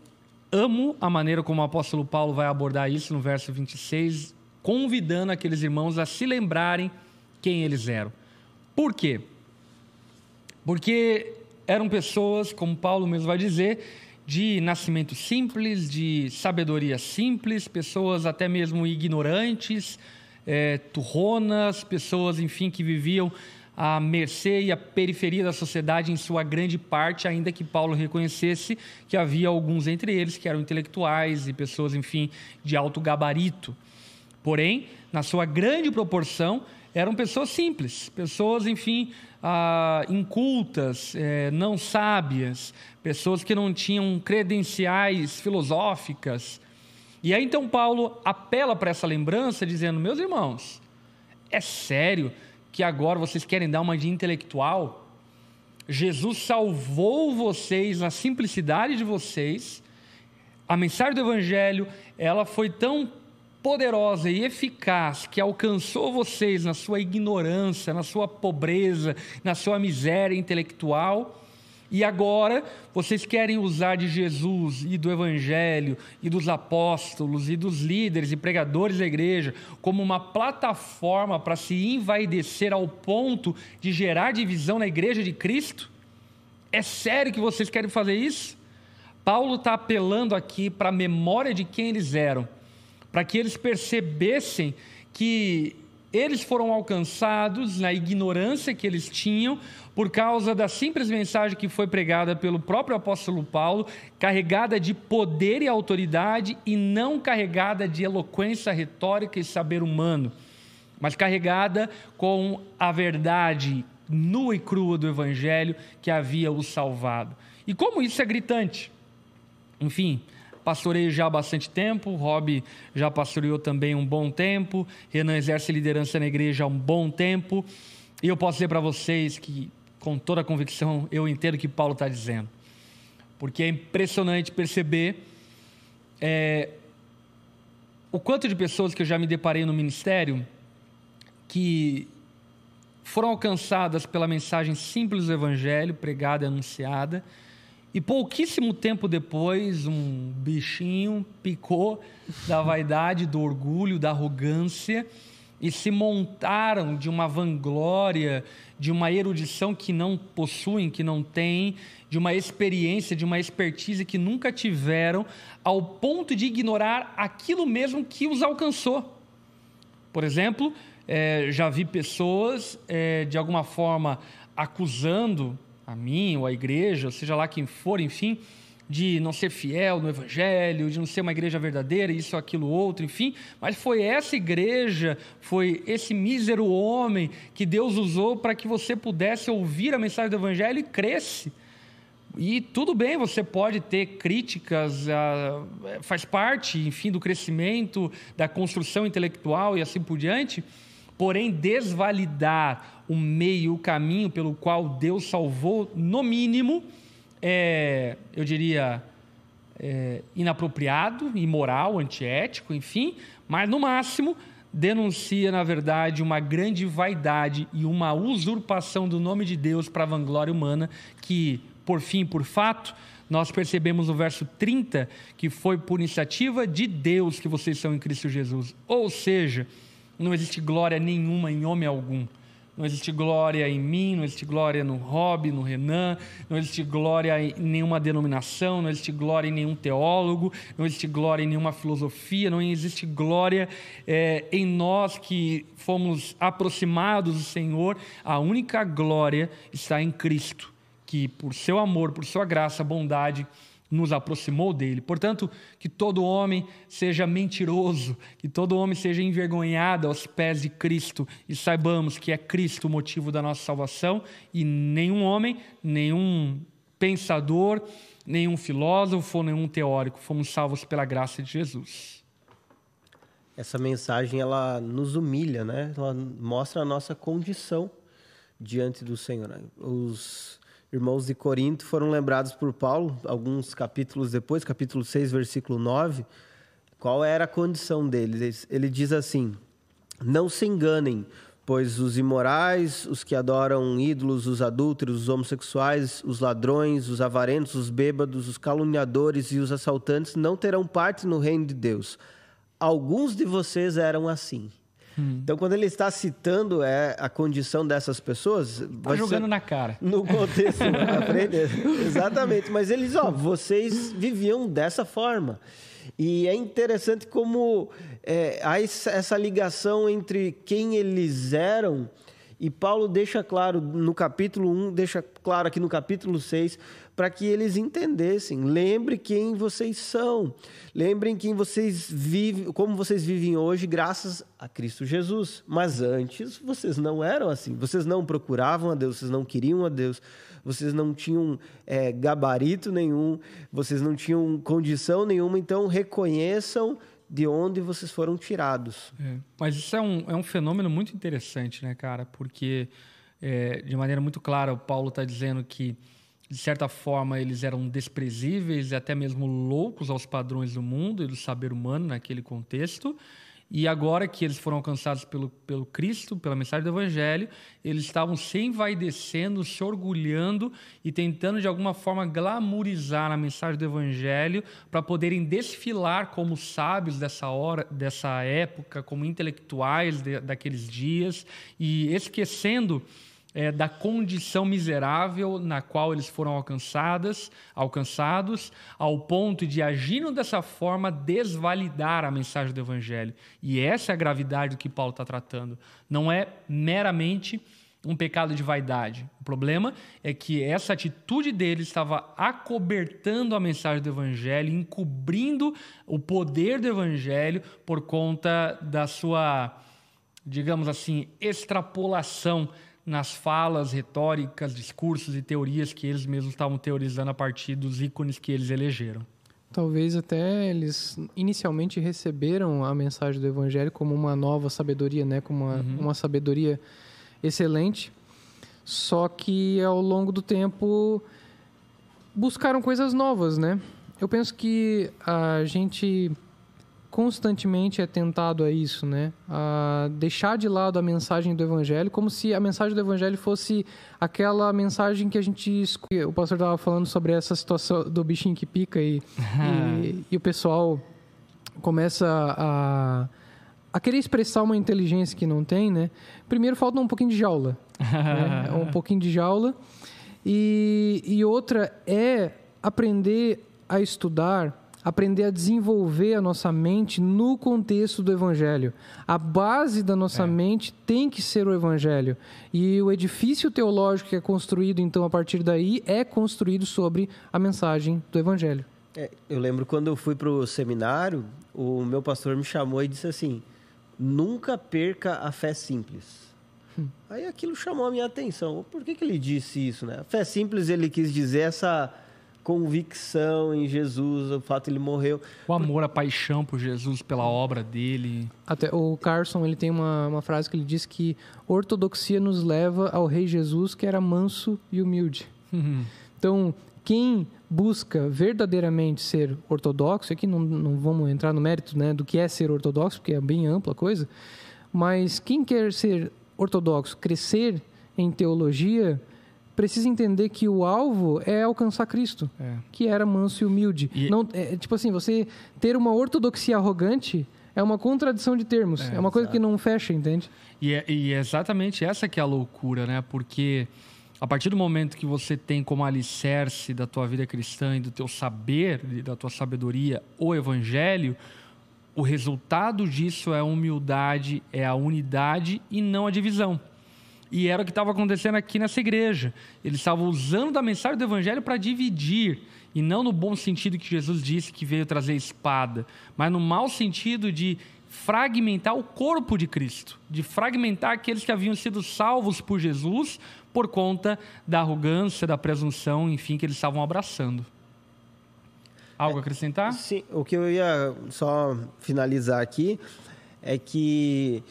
Speaker 1: amo a maneira como o apóstolo Paulo vai abordar isso no verso 26, convidando aqueles irmãos a se lembrarem quem eles eram. Por quê? Porque eram pessoas, como Paulo mesmo vai dizer, de nascimento simples, de sabedoria simples, pessoas até mesmo ignorantes, é, turronas, pessoas, enfim, que viviam à mercê e à periferia da sociedade em sua grande parte, ainda que Paulo reconhecesse que havia alguns entre eles que eram intelectuais e pessoas, enfim, de alto gabarito. Porém, na sua grande proporção, eram pessoas simples, pessoas, enfim, ah, incultas, é, não sábias, pessoas que não tinham credenciais filosóficas. E aí então Paulo apela para essa lembrança, dizendo: Meus irmãos, é sério que agora vocês querem dar uma de intelectual? Jesus salvou vocês na simplicidade de vocês. A mensagem do Evangelho ela foi tão poderosa e eficaz que alcançou vocês na sua ignorância, na sua pobreza, na sua miséria intelectual. E agora vocês querem usar de Jesus e do Evangelho e dos apóstolos e dos líderes e pregadores da igreja como uma plataforma para se envaidecer ao ponto de gerar divisão na igreja de Cristo? É sério que vocês querem fazer isso? Paulo está apelando aqui para a memória de quem eles eram para que eles percebessem que eles foram alcançados na ignorância que eles tinham por causa da simples mensagem que foi pregada pelo próprio apóstolo Paulo, carregada de poder e autoridade e não carregada de eloquência retórica e saber humano, mas carregada com a verdade nua e crua do evangelho que havia os salvado. E como isso é gritante? Enfim, pastoreio já há bastante tempo, Rob já pastoreou também um bom tempo, Renan exerce liderança na igreja há um bom tempo, e eu posso dizer para vocês que, com toda a convicção, eu entendo o que Paulo está dizendo, porque é impressionante perceber é, o quanto de pessoas que eu já me deparei no ministério que foram alcançadas pela mensagem simples do Evangelho, pregada e anunciada, E pouquíssimo tempo depois, um bichinho picou da vaidade, do orgulho, da arrogância e se montaram de uma vanglória, de uma erudição que não possuem, que não têm, de uma experiência, de uma expertise que nunca tiveram, ao ponto de ignorar aquilo mesmo que os alcançou. Por exemplo, é, já vi pessoas, é, de alguma forma, acusando a mim ou a igreja, seja lá quem for, enfim, de não ser fiel no evangelho, de não ser uma igreja verdadeira, isso, aquilo, outro, enfim. Mas foi essa igreja, foi esse mísero homem que Deus usou para que você pudesse ouvir a mensagem do evangelho e cresce. E tudo bem, você pode ter críticas, ah, faz parte, enfim, do crescimento, da construção intelectual e assim por diante, porém desvalidar o meio, o caminho pelo qual Deus salvou, no mínimo, é, eu diria, é, inapropriado, imoral, antiético, enfim, mas no máximo denuncia, na verdade, uma grande vaidade e uma usurpação do nome de Deus para a vanglória humana, que, por fim, por fato, nós percebemos no verso 30 que foi por iniciativa de Deus que vocês são em Cristo Jesus. Ou seja, não existe glória nenhuma em homem algum. Não existe glória em mim, não existe glória no Rob, no Renan, não existe glória em nenhuma denominação, não existe glória em nenhum teólogo, não existe glória em nenhuma filosofia, não existe glória é, em nós que fomos aproximados do Senhor. A única glória está em Cristo, que por seu amor, por sua graça, bondade, nos aproximou dele. Portanto, que todo homem seja mentiroso, que todo homem seja envergonhado aos pés de Cristo e saibamos que é Cristo o motivo da nossa salvação e nenhum homem, nenhum pensador, nenhum filósofo, nenhum teórico fomos salvos pela graça de Jesus.
Speaker 2: Essa mensagem ela nos humilha, né? Ela mostra a nossa condição diante do Senhor. Os irmãos de Corinto foram lembrados por Paulo, alguns capítulos depois, capítulo 6, versículo 9. Qual era a condição deles? Ele diz assim: Não se enganem, pois os imorais, os que adoram ídolos, os adúlteros, os homossexuais, os ladrões, os avarentos, os bêbados, os caluniadores e os assaltantes não terão parte no reino de Deus. Alguns de vocês eram assim. Hum. Então, quando ele está citando é, a condição dessas pessoas.
Speaker 1: Está jogando na cara.
Speaker 2: No contexto, (laughs) aprender. Exatamente. Mas eles, ó, vocês viviam dessa forma. E é interessante como é, há essa ligação entre quem eles eram. E Paulo deixa claro no capítulo 1, deixa claro aqui no capítulo 6, para que eles entendessem. Lembre quem vocês são. Lembrem quem vocês vivem, como vocês vivem hoje graças a Cristo Jesus. Mas antes vocês não eram assim. Vocês não procuravam a Deus, vocês não queriam a Deus, vocês não tinham é, gabarito nenhum, vocês não tinham condição nenhuma. Então reconheçam de onde vocês foram tirados.
Speaker 1: É, mas isso é um, é um fenômeno muito interessante, né, cara? Porque é, de maneira muito clara o Paulo está dizendo que de certa forma, eles eram desprezíveis e até mesmo loucos aos padrões do mundo e do saber humano naquele contexto. E agora que eles foram alcançados pelo, pelo Cristo, pela mensagem do Evangelho, eles estavam se envaidecendo, se orgulhando e tentando de alguma forma glamourizar a mensagem do Evangelho para poderem desfilar como sábios dessa hora, dessa época, como intelectuais de, daqueles dias e esquecendo é, da condição miserável na qual eles foram alcançadas, alcançados, ao ponto de, agindo dessa forma, desvalidar a mensagem do Evangelho. E essa é a gravidade do que Paulo está tratando. Não é meramente um pecado de vaidade. O problema é que essa atitude deles estava acobertando a mensagem do Evangelho, encobrindo o poder do Evangelho por conta da sua, digamos assim, extrapolação nas falas retóricas, discursos e teorias que eles mesmos estavam teorizando a partir dos ícones que eles elegeram.
Speaker 3: Talvez até eles inicialmente receberam a mensagem do evangelho como uma nova sabedoria, né, como uma, uhum. uma sabedoria excelente. Só que ao longo do tempo buscaram coisas novas, né? Eu penso que a gente constantemente é tentado a isso, né? A deixar de lado a mensagem do evangelho, como se a mensagem do evangelho fosse aquela mensagem que a gente o pastor estava falando sobre essa situação do bichinho que pica e, (laughs) e, e, o pessoal começa a, a querer expressar uma inteligência que não tem, né? Primeiro falta um pouquinho de jaula, né? (laughs) um pouquinho de jaula e, e outra é aprender a estudar aprender a desenvolver a nossa mente no contexto do Evangelho. A base da nossa é. mente tem que ser o Evangelho. E o edifício teológico que é construído, então, a partir daí, é construído sobre a mensagem do Evangelho.
Speaker 2: É, eu lembro quando eu fui para o seminário, o meu pastor me chamou e disse assim: nunca perca a fé simples. Hum. Aí aquilo chamou a minha atenção. Por que, que ele disse isso? Né? A fé simples, ele quis dizer essa convicção em Jesus, o fato ele morreu.
Speaker 1: O amor, a paixão por Jesus, pela obra dele.
Speaker 3: Até o Carson, ele tem uma, uma frase que ele diz que ortodoxia nos leva ao rei Jesus, que era manso e humilde. Uhum. Então, quem busca verdadeiramente ser ortodoxo, aqui não, não vamos entrar no mérito né, do que é ser ortodoxo, porque é bem ampla a coisa, mas quem quer ser ortodoxo, crescer em teologia, precisa entender que o alvo é alcançar Cristo, é. que era manso e humilde. E... Não, é, tipo assim, você ter uma ortodoxia arrogante é uma contradição de termos. É, é uma coisa exato. que não fecha, entende?
Speaker 1: E é, e é exatamente essa que é a loucura, né? Porque a partir do momento que você tem como alicerce da tua vida cristã e do teu saber, da tua sabedoria, o evangelho, o resultado disso é a humildade, é a unidade e não a divisão. E era o que estava acontecendo aqui nessa igreja. Eles estavam usando da mensagem do evangelho para dividir. E não no bom sentido que Jesus disse que veio trazer espada, mas no mau sentido de fragmentar o corpo de Cristo, de fragmentar aqueles que haviam sido salvos por Jesus por conta da arrogância, da presunção, enfim, que eles estavam abraçando. Algo a acrescentar?
Speaker 2: Sim, o que eu ia só finalizar aqui é que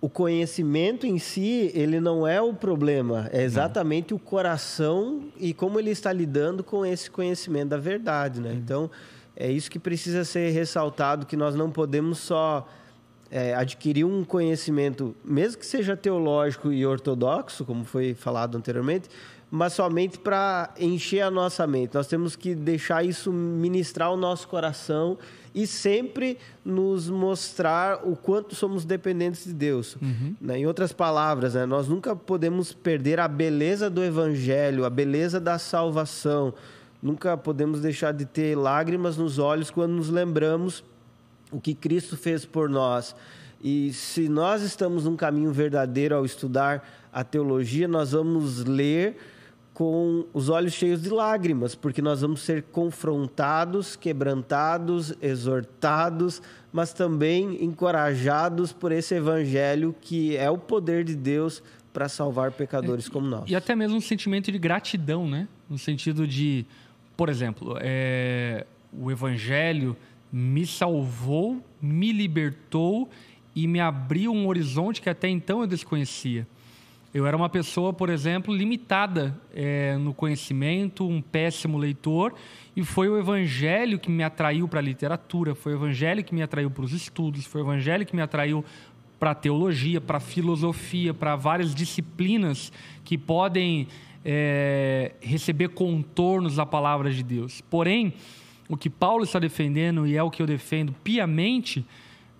Speaker 2: o conhecimento em si, ele não é o problema, é exatamente o coração e como ele está lidando com esse conhecimento da verdade, né? Então, é isso que precisa ser ressaltado, que nós não podemos só é, adquirir um conhecimento, mesmo que seja teológico e ortodoxo, como foi falado anteriormente, mas somente para encher a nossa mente. Nós temos que deixar isso ministrar o nosso coração e sempre nos mostrar o quanto somos dependentes de Deus. Uhum. Né? Em outras palavras, né? nós nunca podemos perder a beleza do Evangelho, a beleza da salvação. Nunca podemos deixar de ter lágrimas nos olhos quando nos lembramos o que Cristo fez por nós. E se nós estamos num caminho verdadeiro ao estudar a teologia, nós vamos ler com os olhos cheios de lágrimas, porque nós vamos ser confrontados, quebrantados, exortados, mas também encorajados por esse evangelho que é o poder de Deus para salvar pecadores
Speaker 1: é,
Speaker 2: como nós.
Speaker 1: E até mesmo um sentimento de gratidão, né? No sentido de, por exemplo, é, o evangelho me salvou, me libertou e me abriu um horizonte que até então eu desconhecia. Eu era uma pessoa, por exemplo, limitada é, no conhecimento, um péssimo leitor, e foi o evangelho que me atraiu para a literatura, foi o evangelho que me atraiu para os estudos, foi o evangelho que me atraiu para a teologia, para a filosofia, para várias disciplinas que podem é, receber contornos da palavra de Deus. Porém, o que Paulo está defendendo, e é o que eu defendo piamente,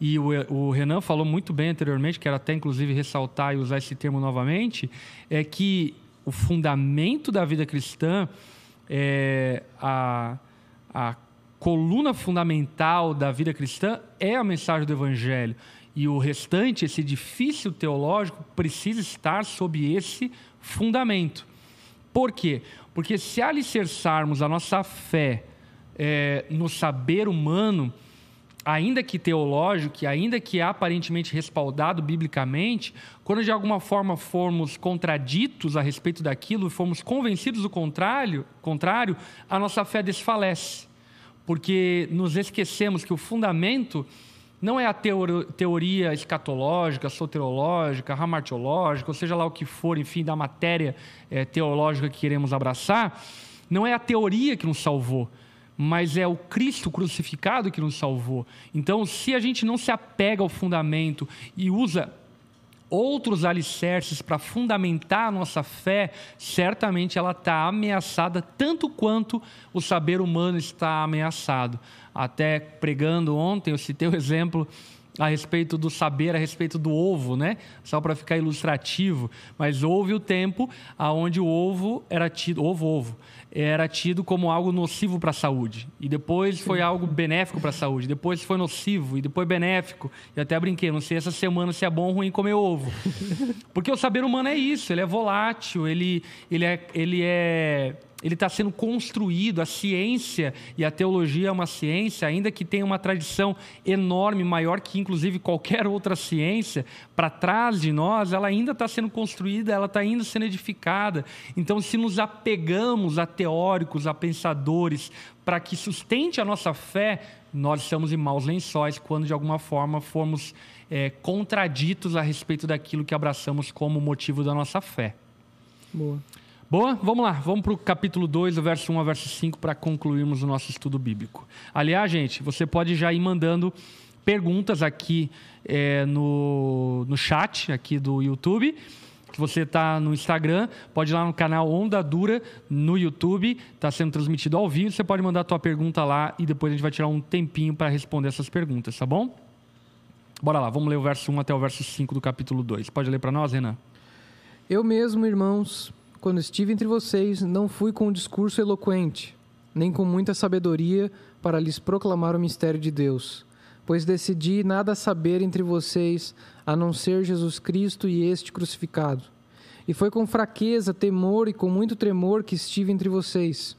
Speaker 1: e o, o Renan falou muito bem anteriormente, quero até inclusive ressaltar e usar esse termo novamente, é que o fundamento da vida cristã, é a, a coluna fundamental da vida cristã é a mensagem do Evangelho. E o restante, esse edifício teológico, precisa estar sob esse fundamento. Por quê? Porque se alicerçarmos a nossa fé é, no saber humano, ainda que teológico, ainda que aparentemente respaldado biblicamente, quando de alguma forma formos contraditos a respeito daquilo formos convencidos do contrário, contrário, a nossa fé desfalece. Porque nos esquecemos que o fundamento não é a teoria escatológica, soterológica, ramartiológica, ou seja lá o que for, enfim, da matéria é, teológica que queremos abraçar, não é a teoria que nos salvou, mas é o Cristo crucificado que nos salvou. Então, se a gente não se apega ao fundamento e usa outros alicerces para fundamentar a nossa fé, certamente ela está ameaçada tanto quanto o saber humano está ameaçado. Até pregando ontem, eu citei o exemplo a respeito do saber, a respeito do ovo, né? Só para ficar ilustrativo. Mas houve o tempo aonde o ovo era tido, ovo, ovo, era tido como algo nocivo para a saúde. E depois foi algo benéfico para a saúde. Depois foi nocivo e depois benéfico. E até brinquei, não sei essa semana se é bom ou ruim comer ovo. (laughs) Porque o saber humano é isso, ele é volátil, ele, ele é, ele é ele está sendo construído, a ciência e a teologia é uma ciência, ainda que tenha uma tradição enorme, maior que inclusive qualquer outra ciência, para trás de nós, ela ainda está sendo construída, ela está ainda sendo edificada. Então, se nos apegamos a teóricos, a pensadores, para que sustente a nossa fé, nós estamos em maus lençóis quando de alguma forma formos é, contraditos a respeito daquilo que abraçamos como motivo da nossa fé.
Speaker 3: Boa.
Speaker 1: Boa? Vamos lá, vamos para o capítulo 2, do verso 1 ao verso 5, para concluirmos o nosso estudo bíblico. Aliás, gente, você pode já ir mandando perguntas aqui é, no, no chat aqui do YouTube. Se você está no Instagram, pode ir lá no canal Onda Dura no YouTube, está sendo transmitido ao vivo. Você pode mandar a tua pergunta lá e depois a gente vai tirar um tempinho para responder essas perguntas, tá bom? Bora lá, vamos ler o verso 1 até o verso 5 do capítulo 2. Pode ler para nós, Renan?
Speaker 3: Eu mesmo, irmãos, quando estive entre vocês, não fui com um discurso eloquente, nem com muita sabedoria para lhes proclamar o mistério de Deus, pois decidi nada saber entre vocês a não ser Jesus Cristo e este crucificado. E foi com fraqueza, temor e com muito tremor que estive entre vocês.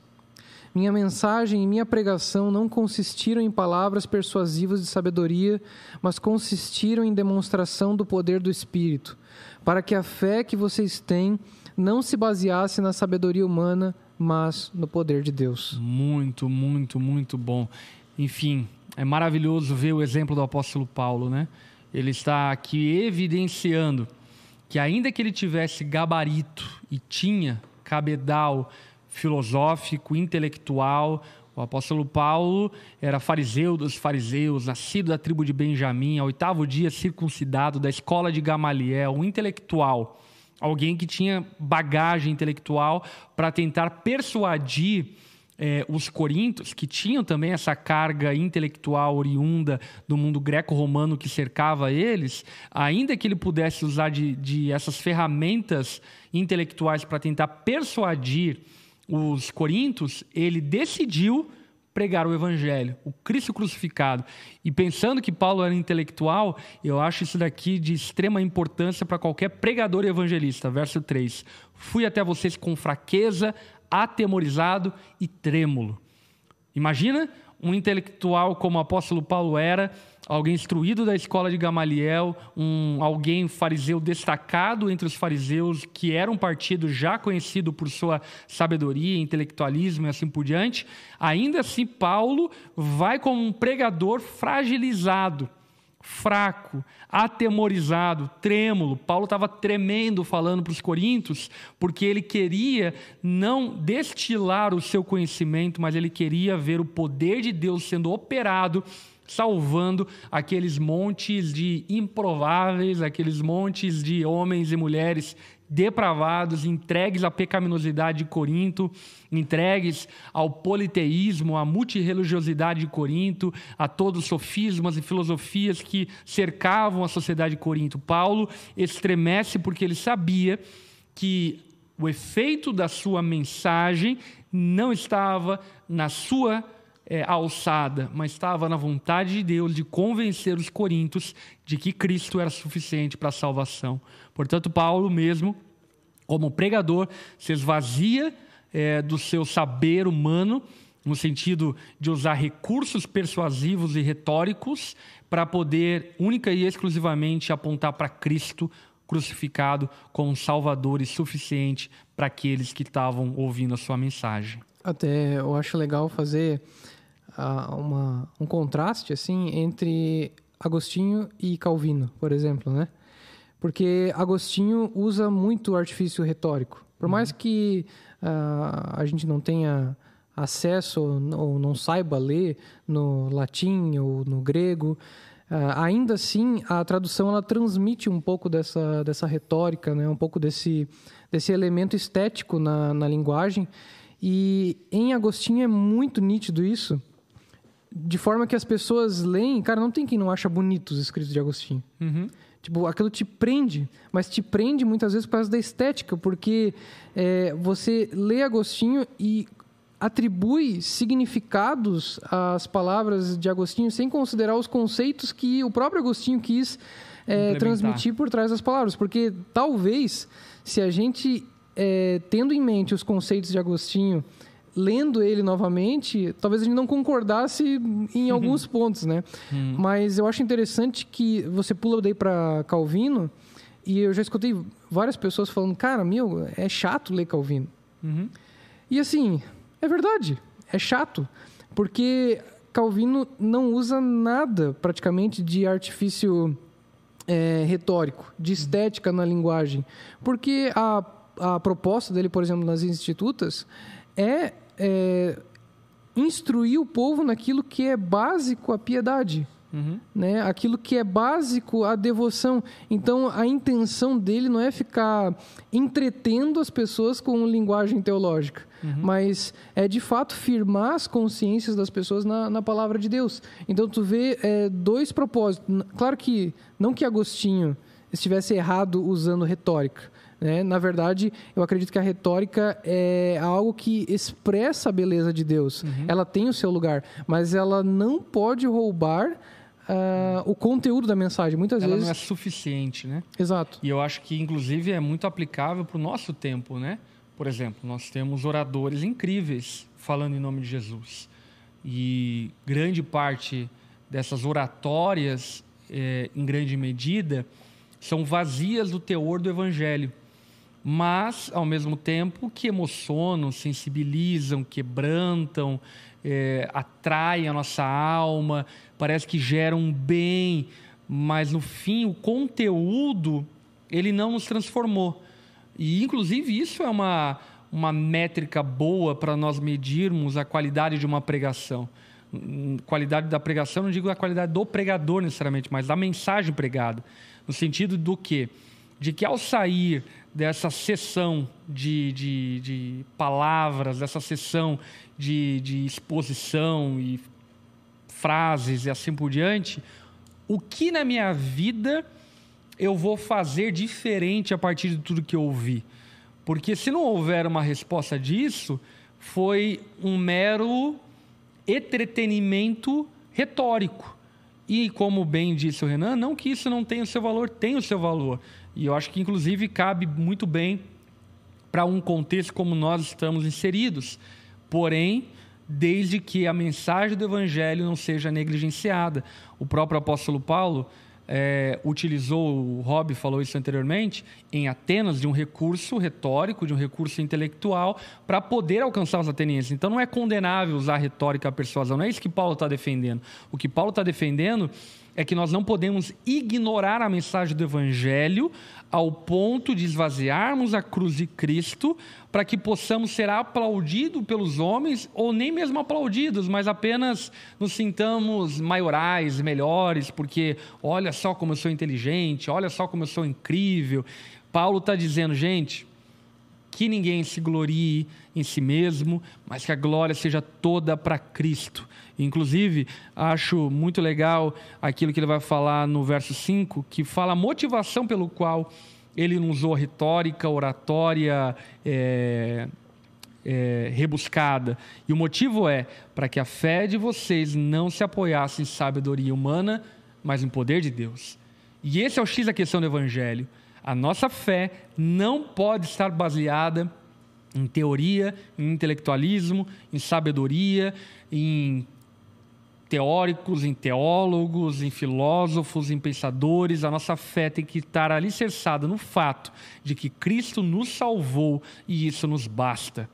Speaker 3: Minha mensagem e minha pregação não consistiram em palavras persuasivas de sabedoria, mas consistiram em demonstração do poder do Espírito, para que a fé que vocês têm não se baseasse na sabedoria humana, mas no poder de Deus.
Speaker 1: Muito, muito, muito bom. Enfim, é maravilhoso ver o exemplo do apóstolo Paulo, né? Ele está aqui evidenciando que ainda que ele tivesse gabarito e tinha cabedal filosófico, intelectual, o apóstolo Paulo era fariseu dos fariseus, nascido da tribo de Benjamim, ao oitavo dia circuncidado da escola de Gamaliel, um intelectual alguém que tinha bagagem intelectual para tentar persuadir é, os corintos, que tinham também essa carga intelectual oriunda do mundo greco-romano que cercava eles, ainda que ele pudesse usar de, de essas ferramentas intelectuais para tentar persuadir os corintos, ele decidiu pregar o evangelho, o Cristo crucificado. E pensando que Paulo era intelectual, eu acho isso daqui de extrema importância para qualquer pregador e evangelista. Verso 3: Fui até vocês com fraqueza, atemorizado e trêmulo. Imagina um intelectual como o apóstolo Paulo era, alguém instruído da escola de Gamaliel, um, alguém fariseu destacado entre os fariseus, que era um partido já conhecido por sua sabedoria, intelectualismo e assim por diante. Ainda assim, Paulo vai como um pregador fragilizado fraco, atemorizado, trêmulo. Paulo estava tremendo falando para os coríntios, porque ele queria não destilar o seu conhecimento, mas ele queria ver o poder de Deus sendo operado salvando aqueles montes de improváveis, aqueles montes de homens e mulheres depravados, entregues à pecaminosidade de Corinto, entregues ao politeísmo, à multireligiosidade de Corinto, a todos os sofismas e filosofias que cercavam a sociedade de Corinto. Paulo estremece porque ele sabia que o efeito da sua mensagem não estava na sua é, alçada, mas estava na vontade de Deus de convencer os coríntios de que Cristo era suficiente para a salvação. Portanto, Paulo mesmo, como pregador, se esvazia é, do seu saber humano, no sentido de usar recursos persuasivos e retóricos para poder única e exclusivamente apontar para Cristo crucificado como salvador e suficiente para aqueles que estavam ouvindo a sua mensagem.
Speaker 3: Até eu acho legal fazer uma, um contraste assim entre Agostinho e Calvino, por exemplo, né? porque Agostinho usa muito artifício retórico. Por mais que uh, a gente não tenha acesso ou não saiba ler no latim ou no grego. Uh, ainda assim, a tradução ela transmite um pouco dessa, dessa retórica, né? um pouco desse, desse elemento estético na, na linguagem. E em Agostinho é muito nítido isso, de forma que as pessoas leem. Cara, não tem quem não acha bonito os escritos de Agostinho.
Speaker 1: Uhum.
Speaker 3: Tipo, aquilo te prende, mas te prende muitas vezes por causa da estética, porque é, você lê Agostinho e atribui significados às palavras de Agostinho sem considerar os conceitos que o próprio Agostinho quis é, transmitir por trás das palavras. Porque talvez, se a gente, é, tendo em mente os conceitos de Agostinho, lendo ele novamente, talvez a gente não concordasse em (laughs) alguns pontos, né?
Speaker 1: Hum.
Speaker 3: Mas eu acho interessante que você pula daí para Calvino e eu já escutei várias pessoas falando, cara, meu, é chato ler Calvino.
Speaker 1: Uhum.
Speaker 3: E assim, é verdade, é chato, porque Calvino não usa nada praticamente de artifício é, retórico, de estética na linguagem, porque a, a proposta dele, por exemplo, nas institutas é, é instruir o povo naquilo que é básico à piedade.
Speaker 1: Uhum.
Speaker 3: Né? Aquilo que é básico à devoção. Então, a intenção dele não é ficar entretendo as pessoas com linguagem teológica,
Speaker 1: Uhum.
Speaker 3: mas é de fato firmar as consciências das pessoas na, na palavra de Deus. Então, tu vê é, dois propósitos. Claro que não que Agostinho estivesse errado usando retórica. Né? Na verdade, eu acredito que a retórica é algo que expressa a beleza de Deus. Ela tem o seu lugar, mas ela não pode roubar ah, o conteúdo da mensagem. Muitas
Speaker 1: Ela
Speaker 3: vezes.
Speaker 1: não é suficiente, né?
Speaker 3: Exato.
Speaker 1: E eu acho que, inclusive, é muito aplicável para o nosso tempo, né? Por exemplo, nós temos oradores incríveis falando em nome de Jesus. E grande parte dessas oratórias, eh, em grande medida, são vazias do teor do evangelho. Mas, ao mesmo tempo, que emocionam, sensibilizam, quebrantam, eh, atraem a nossa alma, parece que geram bem, mas no fim o conteúdo ele não nos transformou. E, inclusive, isso é uma, uma métrica boa para nós medirmos a qualidade de uma pregação. Hum, Qualidade da pregação, não digo a qualidade do pregador necessariamente, mas da mensagem pregada. No sentido do quê? De que ao sair dessa sessão de, de, de palavras, dessa sessão de, de exposição e frases e assim por diante, o que na minha vida eu vou fazer diferente a partir de tudo que eu ouvi? Porque se não houver uma resposta disso, foi um mero entretenimento retórico. E como bem disse o Renan, não que isso não tenha o seu valor, tem o seu valor. E eu acho que inclusive cabe muito bem para um contexto como nós estamos inseridos. Porém, desde que a mensagem do evangelho não seja negligenciada. O próprio apóstolo Paulo eh, utilizou, o Rob falou isso anteriormente, em Atenas, de um recurso retórico, de um recurso intelectual, para poder alcançar os atenienses. Então não é condenável usar retórica à persuasão, não é isso que Paulo está defendendo. O que Paulo está defendendo é que nós não podemos ignorar a mensagem do Evangelho ao ponto de esvaziarmos a cruz de Cristo para que possamos ser aplaudidos pelos homens, ou nem mesmo aplaudidos, mas apenas nos sintamos maiorais, melhores, porque olha só como eu sou inteligente, olha só como eu sou incrível. Paulo está dizendo, gente, que ninguém se glorie em si mesmo, mas que a glória seja toda para Cristo. Inclusive, acho muito legal aquilo que ele vai falar no verso 5, que fala a motivação pelo qual ele não usou retórica, oratória é, é, rebuscada. E o motivo é para que a fé de vocês não se apoiasse em sabedoria humana, mas em poder de Deus. E esse é o X da questão do Evangelho. A nossa fé não pode estar baseada em teoria, em intelectualismo, em sabedoria, em teóricos, em teólogos, em filósofos, em pensadores. A nossa fé tem que estar alicerçada no fato de que Cristo nos salvou e isso nos basta.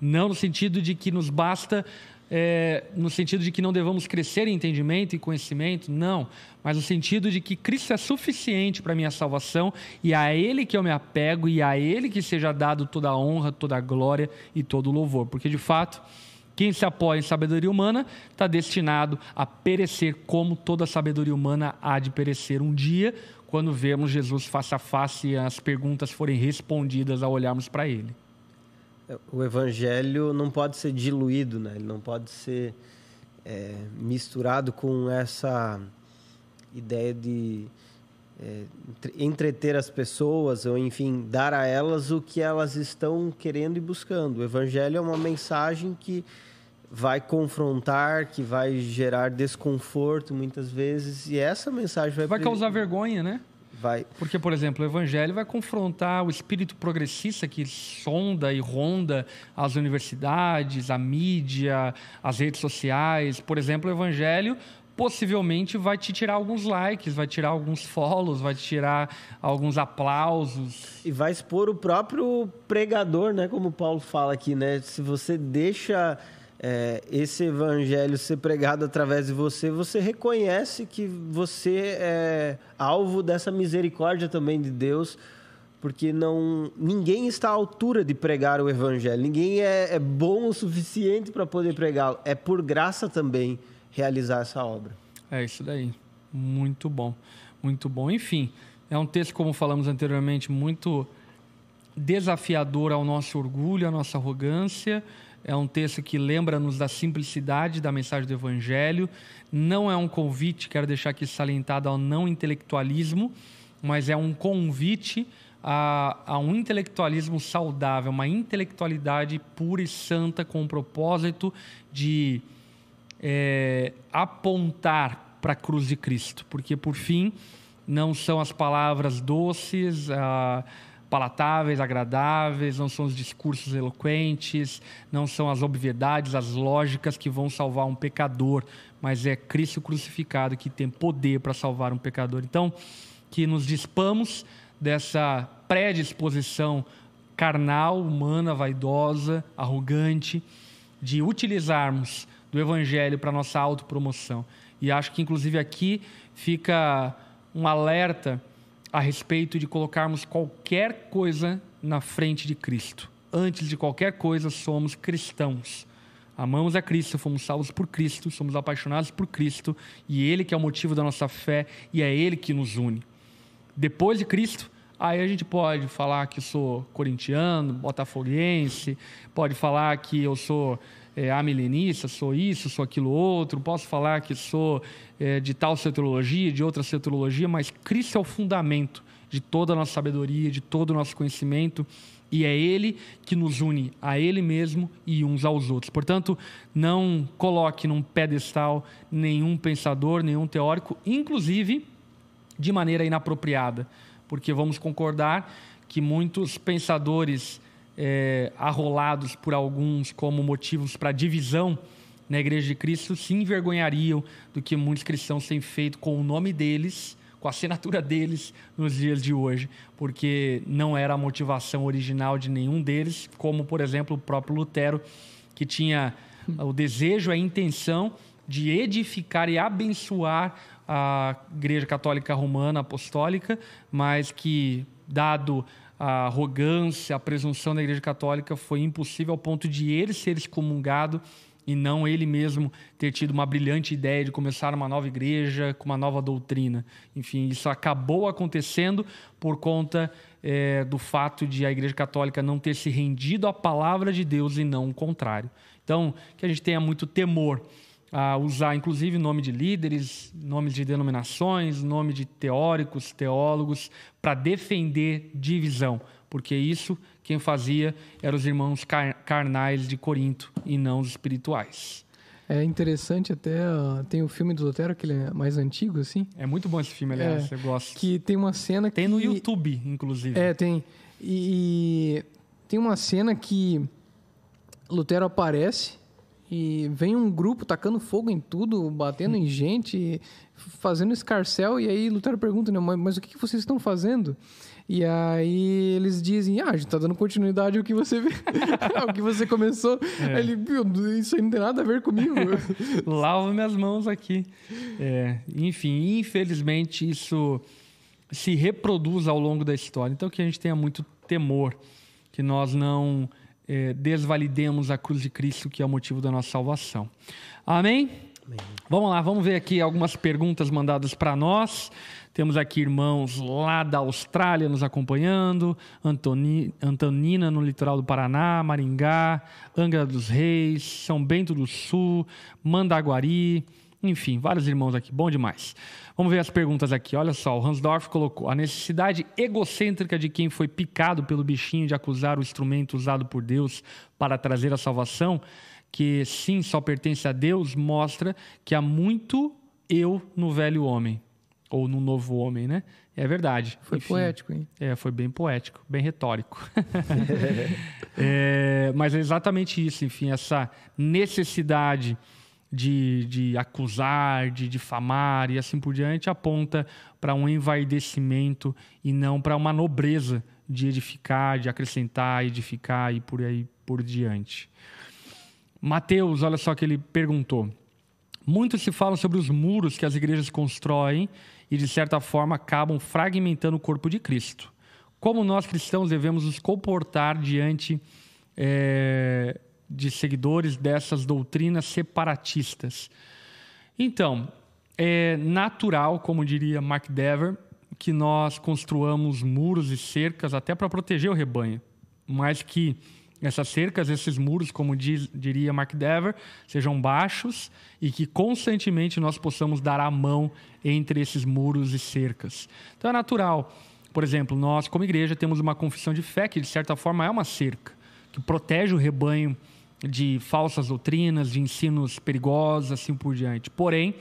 Speaker 1: Não no sentido de que nos basta, é, no sentido de que não devamos crescer em entendimento e conhecimento, não. Mas no sentido de que Cristo é suficiente para minha salvação e a Ele que eu me apego e a Ele que seja dado toda a honra, toda a glória e todo o louvor. Porque de fato Quem se apoia em sabedoria humana está destinado a perecer, como toda sabedoria humana há de perecer um dia, quando vemos Jesus face a face e as perguntas forem respondidas ao olharmos para ele.
Speaker 2: O evangelho não pode ser diluído, né? ele não pode ser é, misturado com essa ideia de é, entreter as pessoas ou enfim dar a elas o que elas estão querendo e buscando. O evangelho é uma mensagem que vai confrontar, que vai gerar desconforto muitas vezes e essa mensagem vai
Speaker 1: vai causar vergonha, né?
Speaker 2: Vai.
Speaker 1: Porque, por exemplo, o evangelho vai confrontar o espírito progressista que sonda e ronda as universidades, a mídia, as redes sociais. Por exemplo, o evangelho possivelmente vai te tirar alguns likes, vai tirar alguns follows, vai te tirar alguns aplausos.
Speaker 2: E vai expor o próprio pregador, né? Como o Paulo fala aqui, né? Se você deixa é, esse evangelho ser pregado através de você, você reconhece que você é alvo dessa misericórdia também de Deus, porque não ninguém está à altura de pregar o evangelho, ninguém é, é bom o suficiente para poder pregá-lo. É por graça também realizar essa obra.
Speaker 1: É isso daí. Muito bom. Muito bom. Enfim, é um texto, como falamos anteriormente, muito desafiador ao nosso orgulho, à nossa arrogância. É um texto que lembra-nos da simplicidade da mensagem do Evangelho. Não é um convite, quero deixar aqui salientado, ao não intelectualismo, mas é um convite a, a, um intelectualismo saudável, uma intelectualidade pura e santa com o propósito de é, apontar para a cruz de Cristo, porque por fim não são as palavras doces, ah, palatáveis, agradáveis, não são os discursos eloquentes, não são as obviedades, as lógicas que vão salvar um pecador, mas é Cristo crucificado que tem poder para salvar um pecador. Então, que nos dispamos dessa predisposição carnal, humana, vaidosa, arrogante, de utilizarmos do Evangelho para nossa autopromoção. E acho que, inclusive, aqui fica um alerta a respeito de colocarmos qualquer coisa na frente de Cristo. Antes de qualquer coisa, somos cristãos. Amamos a Cristo, fomos salvos por Cristo, somos apaixonados por Cristo e Ele que é o motivo da nossa fé e é Ele que nos une. Depois de Cristo, aí a gente pode falar que sou corintiano, botafoguense, pode falar que eu sou é, amilenista, sou isso, sou aquilo outro, posso falar que sou é, de tal cetrologia, de outra cetrologia, mas Cristo é o fundamento de toda a nossa sabedoria, de todo o nosso conhecimento, e é Ele que nos une a Ele mesmo e uns aos outros. Portanto, não coloque num pedestal nenhum pensador, nenhum teórico, inclusive de maneira inapropriada, porque vamos concordar que muitos pensadores é, arrolados por alguns como motivos para divisão na Igreja de Cristo se envergonhariam do que muitos cristãos têm feito com o nome deles, com a assinatura deles nos dias de hoje, porque não era a motivação original de nenhum deles, como, por exemplo, o próprio Lutero, que tinha o desejo, a intenção de edificar e abençoar a Igreja Católica Romana Apostólica, mas que, dado a arrogância, a presunção da Igreja Católica foi impossível ao ponto de ele ser excomungado e não ele mesmo ter tido uma brilhante ideia de começar uma nova igreja com uma nova doutrina. Enfim, isso acabou acontecendo por conta é, do fato de a Igreja Católica não ter se rendido à palavra de Deus e não o contrário. Então, que a gente tenha muito temor a usar, inclusive, nome de líderes, nomes de denominações, nome de teóricos, teólogos, para defender divisão, porque isso quem fazia eram os irmãos carnais de Corinto e não os espirituais.
Speaker 3: É interessante até, tem o filme do Lutero, que ele é mais antigo, assim.
Speaker 1: É muito bom esse filme, aliás, é, eu gosto.
Speaker 3: Que tem uma cena
Speaker 1: tem
Speaker 3: que...
Speaker 1: Tem no YouTube, inclusive.
Speaker 3: É, tem. E, e tem uma cena que Lutero aparece e vem um grupo tacando fogo em tudo, batendo em gente, fazendo escarcel. E aí Lutero pergunta, né, mas o que vocês estão fazendo? E aí eles dizem, ah, a gente tá dando continuidade ao que você (laughs) ao que você começou. É. Aí ele, isso aí não tem nada a ver comigo. (laughs)
Speaker 1: Lavo minhas mãos aqui. É, enfim, infelizmente isso se reproduz ao longo da história. Então que a gente tenha muito temor, que nós não é, desvalidemos a cruz de Cristo, que é o motivo da nossa salvação. Amém? Amém. Vamos lá, vamos ver aqui algumas perguntas mandadas para nós. Temos aqui irmãos lá da Austrália nos acompanhando, Antoni, Antonina no litoral do Paraná, Maringá, Angra dos Reis, São Bento do Sul, Mandaguari, enfim, vários irmãos aqui, bom demais. Vamos ver as perguntas aqui. Olha só, o Hansdorff colocou: a necessidade egocêntrica de quem foi picado pelo bichinho de acusar o instrumento usado por Deus para trazer a salvação, que sim só pertence a Deus, mostra que há muito eu no velho homem ou no novo homem, né? É verdade.
Speaker 3: Foi Enfim, poético, hein?
Speaker 1: É, foi bem poético, bem retórico. (laughs) é, mas é exatamente isso, enfim, essa necessidade de, de acusar, de difamar e assim por diante aponta para um envaidecimento e não para uma nobreza de edificar, de acrescentar, edificar e por aí por diante. Mateus, olha só que ele perguntou. Muito se fala sobre os muros que as igrejas constroem e, de certa forma, acabam fragmentando o corpo de Cristo. Como nós cristãos devemos nos comportar diante é, de seguidores dessas doutrinas separatistas? Então, é natural, como diria Mark Dever, que nós construamos muros e cercas até para proteger o rebanho, mas que essas cercas, esses muros, como diz, diria Mark Dever, sejam baixos e que constantemente nós possamos dar a mão entre esses muros e cercas. Então é natural. Por exemplo, nós, como igreja, temos uma confissão de fé que, de certa forma, é uma cerca, que protege o rebanho de falsas doutrinas, de ensinos perigosos, assim por diante. Porém,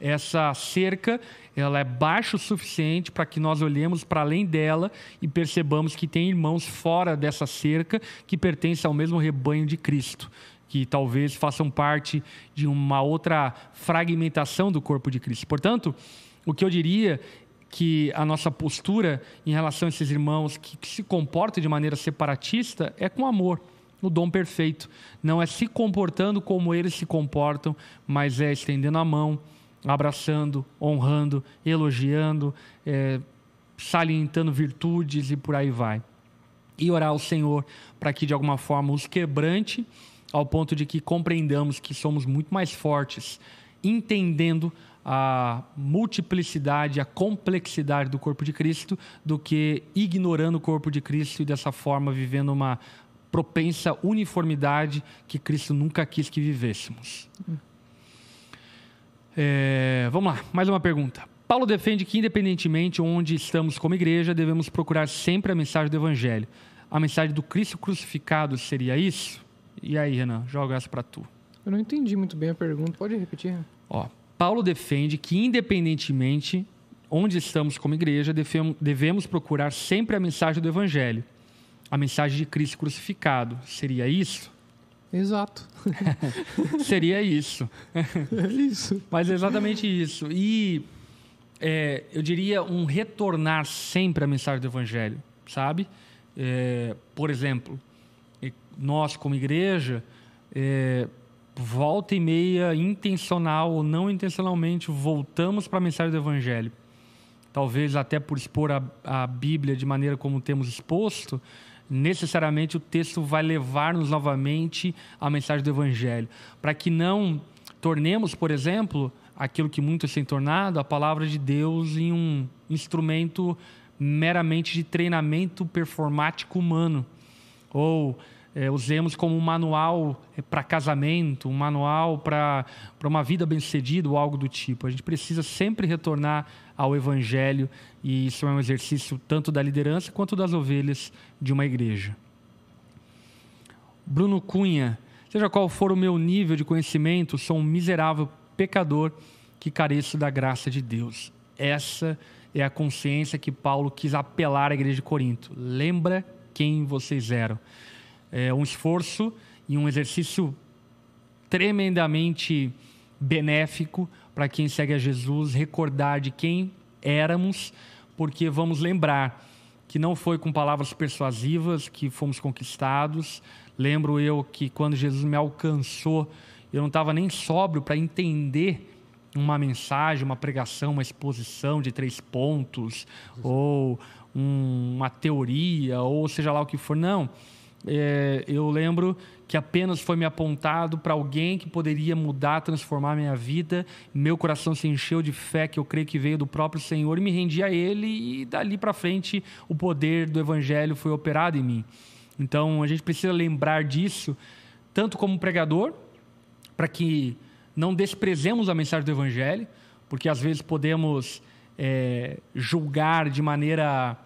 Speaker 1: essa cerca ela é baixa o suficiente para que nós olhemos para além dela e percebamos que tem irmãos fora dessa cerca que pertencem ao mesmo rebanho de Cristo, que talvez façam parte de uma outra fragmentação do corpo de Cristo. Portanto, o que eu diria que a nossa postura em relação a esses irmãos que, que se comportam de maneira separatista é com amor no dom perfeito. Não é se comportando como eles se comportam, mas é estendendo a mão, abraçando, honrando, elogiando, é, salientando virtudes e por aí vai. E orar ao Senhor para que de alguma forma os quebrante ao ponto de que compreendamos que somos muito mais fortes, entendendo a multiplicidade, a complexidade do corpo de Cristo, do que ignorando o corpo de Cristo e dessa forma vivendo uma propensa uniformidade que Cristo nunca quis que vivêssemos. É, vamos lá, mais uma pergunta. Paulo defende que, independentemente onde estamos como igreja, devemos procurar sempre a mensagem do Evangelho. A mensagem do Cristo crucificado seria isso? E aí, Renan, joga essa para tu.
Speaker 3: Eu não entendi muito bem a pergunta, pode repetir?
Speaker 1: Ó, Paulo defende que, independentemente onde estamos como igreja, devemos procurar sempre a mensagem do Evangelho. A mensagem de Cristo crucificado. Seria isso?
Speaker 3: Exato. (laughs)
Speaker 1: Seria isso.
Speaker 3: É isso.
Speaker 1: Mas é exatamente isso. E é, eu diria um retornar sempre à mensagem do Evangelho, sabe? É, por exemplo, nós como igreja, é, volta e meia, intencional ou não intencionalmente, voltamos para a mensagem do Evangelho. Talvez até por expor a, a Bíblia de maneira como temos exposto, necessariamente o texto vai levar-nos novamente à mensagem do Evangelho. Para que não tornemos, por exemplo, aquilo que muitos têm tornado, a palavra de Deus em um instrumento meramente de treinamento performático humano. Ou é, usemos como um manual é, para casamento, um manual para uma vida bem-sucedida ou algo do tipo. A gente precisa sempre retornar ao Evangelho e isso é um exercício tanto da liderança quanto das ovelhas de uma igreja. Bruno Cunha, seja qual for o meu nível de conhecimento, sou um miserável pecador que careço da graça de Deus. Essa é a consciência que Paulo quis apelar à igreja de Corinto. Lembra quem vocês eram é um esforço e um exercício tremendamente benéfico para quem segue a Jesus recordar de quem éramos, porque vamos lembrar que não foi com palavras persuasivas que fomos conquistados. Lembro eu que quando Jesus me alcançou, eu não estava nem sóbrio para entender uma mensagem, uma pregação, uma exposição de três pontos, ou um, uma teoria, ou seja lá o que for. Não é, eu lembro que apenas foi me apontado para alguém que poderia mudar, transformar minha vida. Meu coração se encheu de fé que eu creio que veio do próprio Senhor e me rendi a Ele e dali para frente o poder do Evangelho foi operado em mim. Então a gente precisa lembrar disso tanto como pregador para que não desprezemos a mensagem do Evangelho, porque às vezes podemos é, julgar de maneira,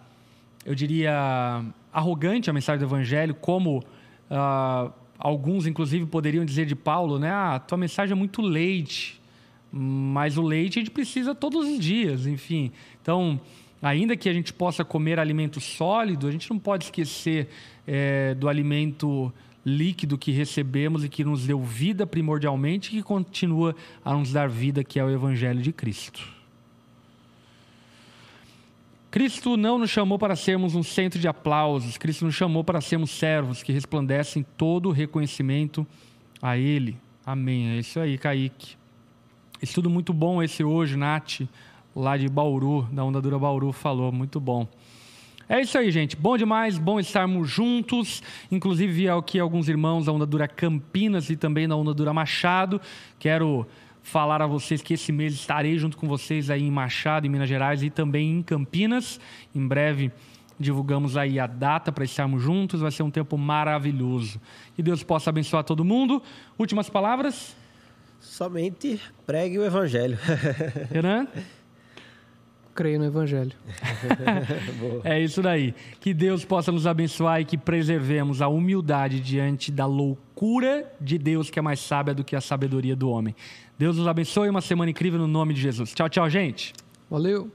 Speaker 1: eu diria, arrogante a mensagem do Evangelho, como uh, alguns, inclusive, poderiam dizer de Paulo, né? Ah, tua mensagem é muito leite, mas o leite a gente precisa todos os dias, enfim. Então, ainda que a gente possa comer alimento sólido, a gente não pode esquecer é, do alimento líquido que recebemos e que nos deu vida primordialmente e que continua a nos dar vida, que é o Evangelho de Cristo. Cristo não nos chamou para sermos um centro de aplausos, Cristo nos chamou para sermos servos que resplandecem todo o reconhecimento a Ele. Amém. É isso aí, Kaique. Estudo muito bom esse hoje, Nath, lá de Bauru, da Ondadura Bauru, falou. Muito bom. É isso aí, gente. Bom demais, bom estarmos juntos. Inclusive, aqui alguns irmãos da Ondadura Campinas e também da Ondadura Machado. Quero falar a vocês que esse mês estarei junto com vocês aí em Machado, em Minas Gerais e também em Campinas. Em breve divulgamos aí a data para estarmos juntos, vai ser um tempo maravilhoso. Que Deus possa abençoar todo mundo. Últimas palavras?
Speaker 2: Somente pregue o evangelho. (laughs)
Speaker 1: Renan?
Speaker 3: Creio no Evangelho. (laughs)
Speaker 1: é isso daí. Que Deus possa nos abençoar e que preservemos a humildade diante da loucura de Deus, que é mais sábia do que a sabedoria do homem. Deus nos abençoe. Uma semana incrível no nome de Jesus. Tchau, tchau, gente.
Speaker 3: Valeu.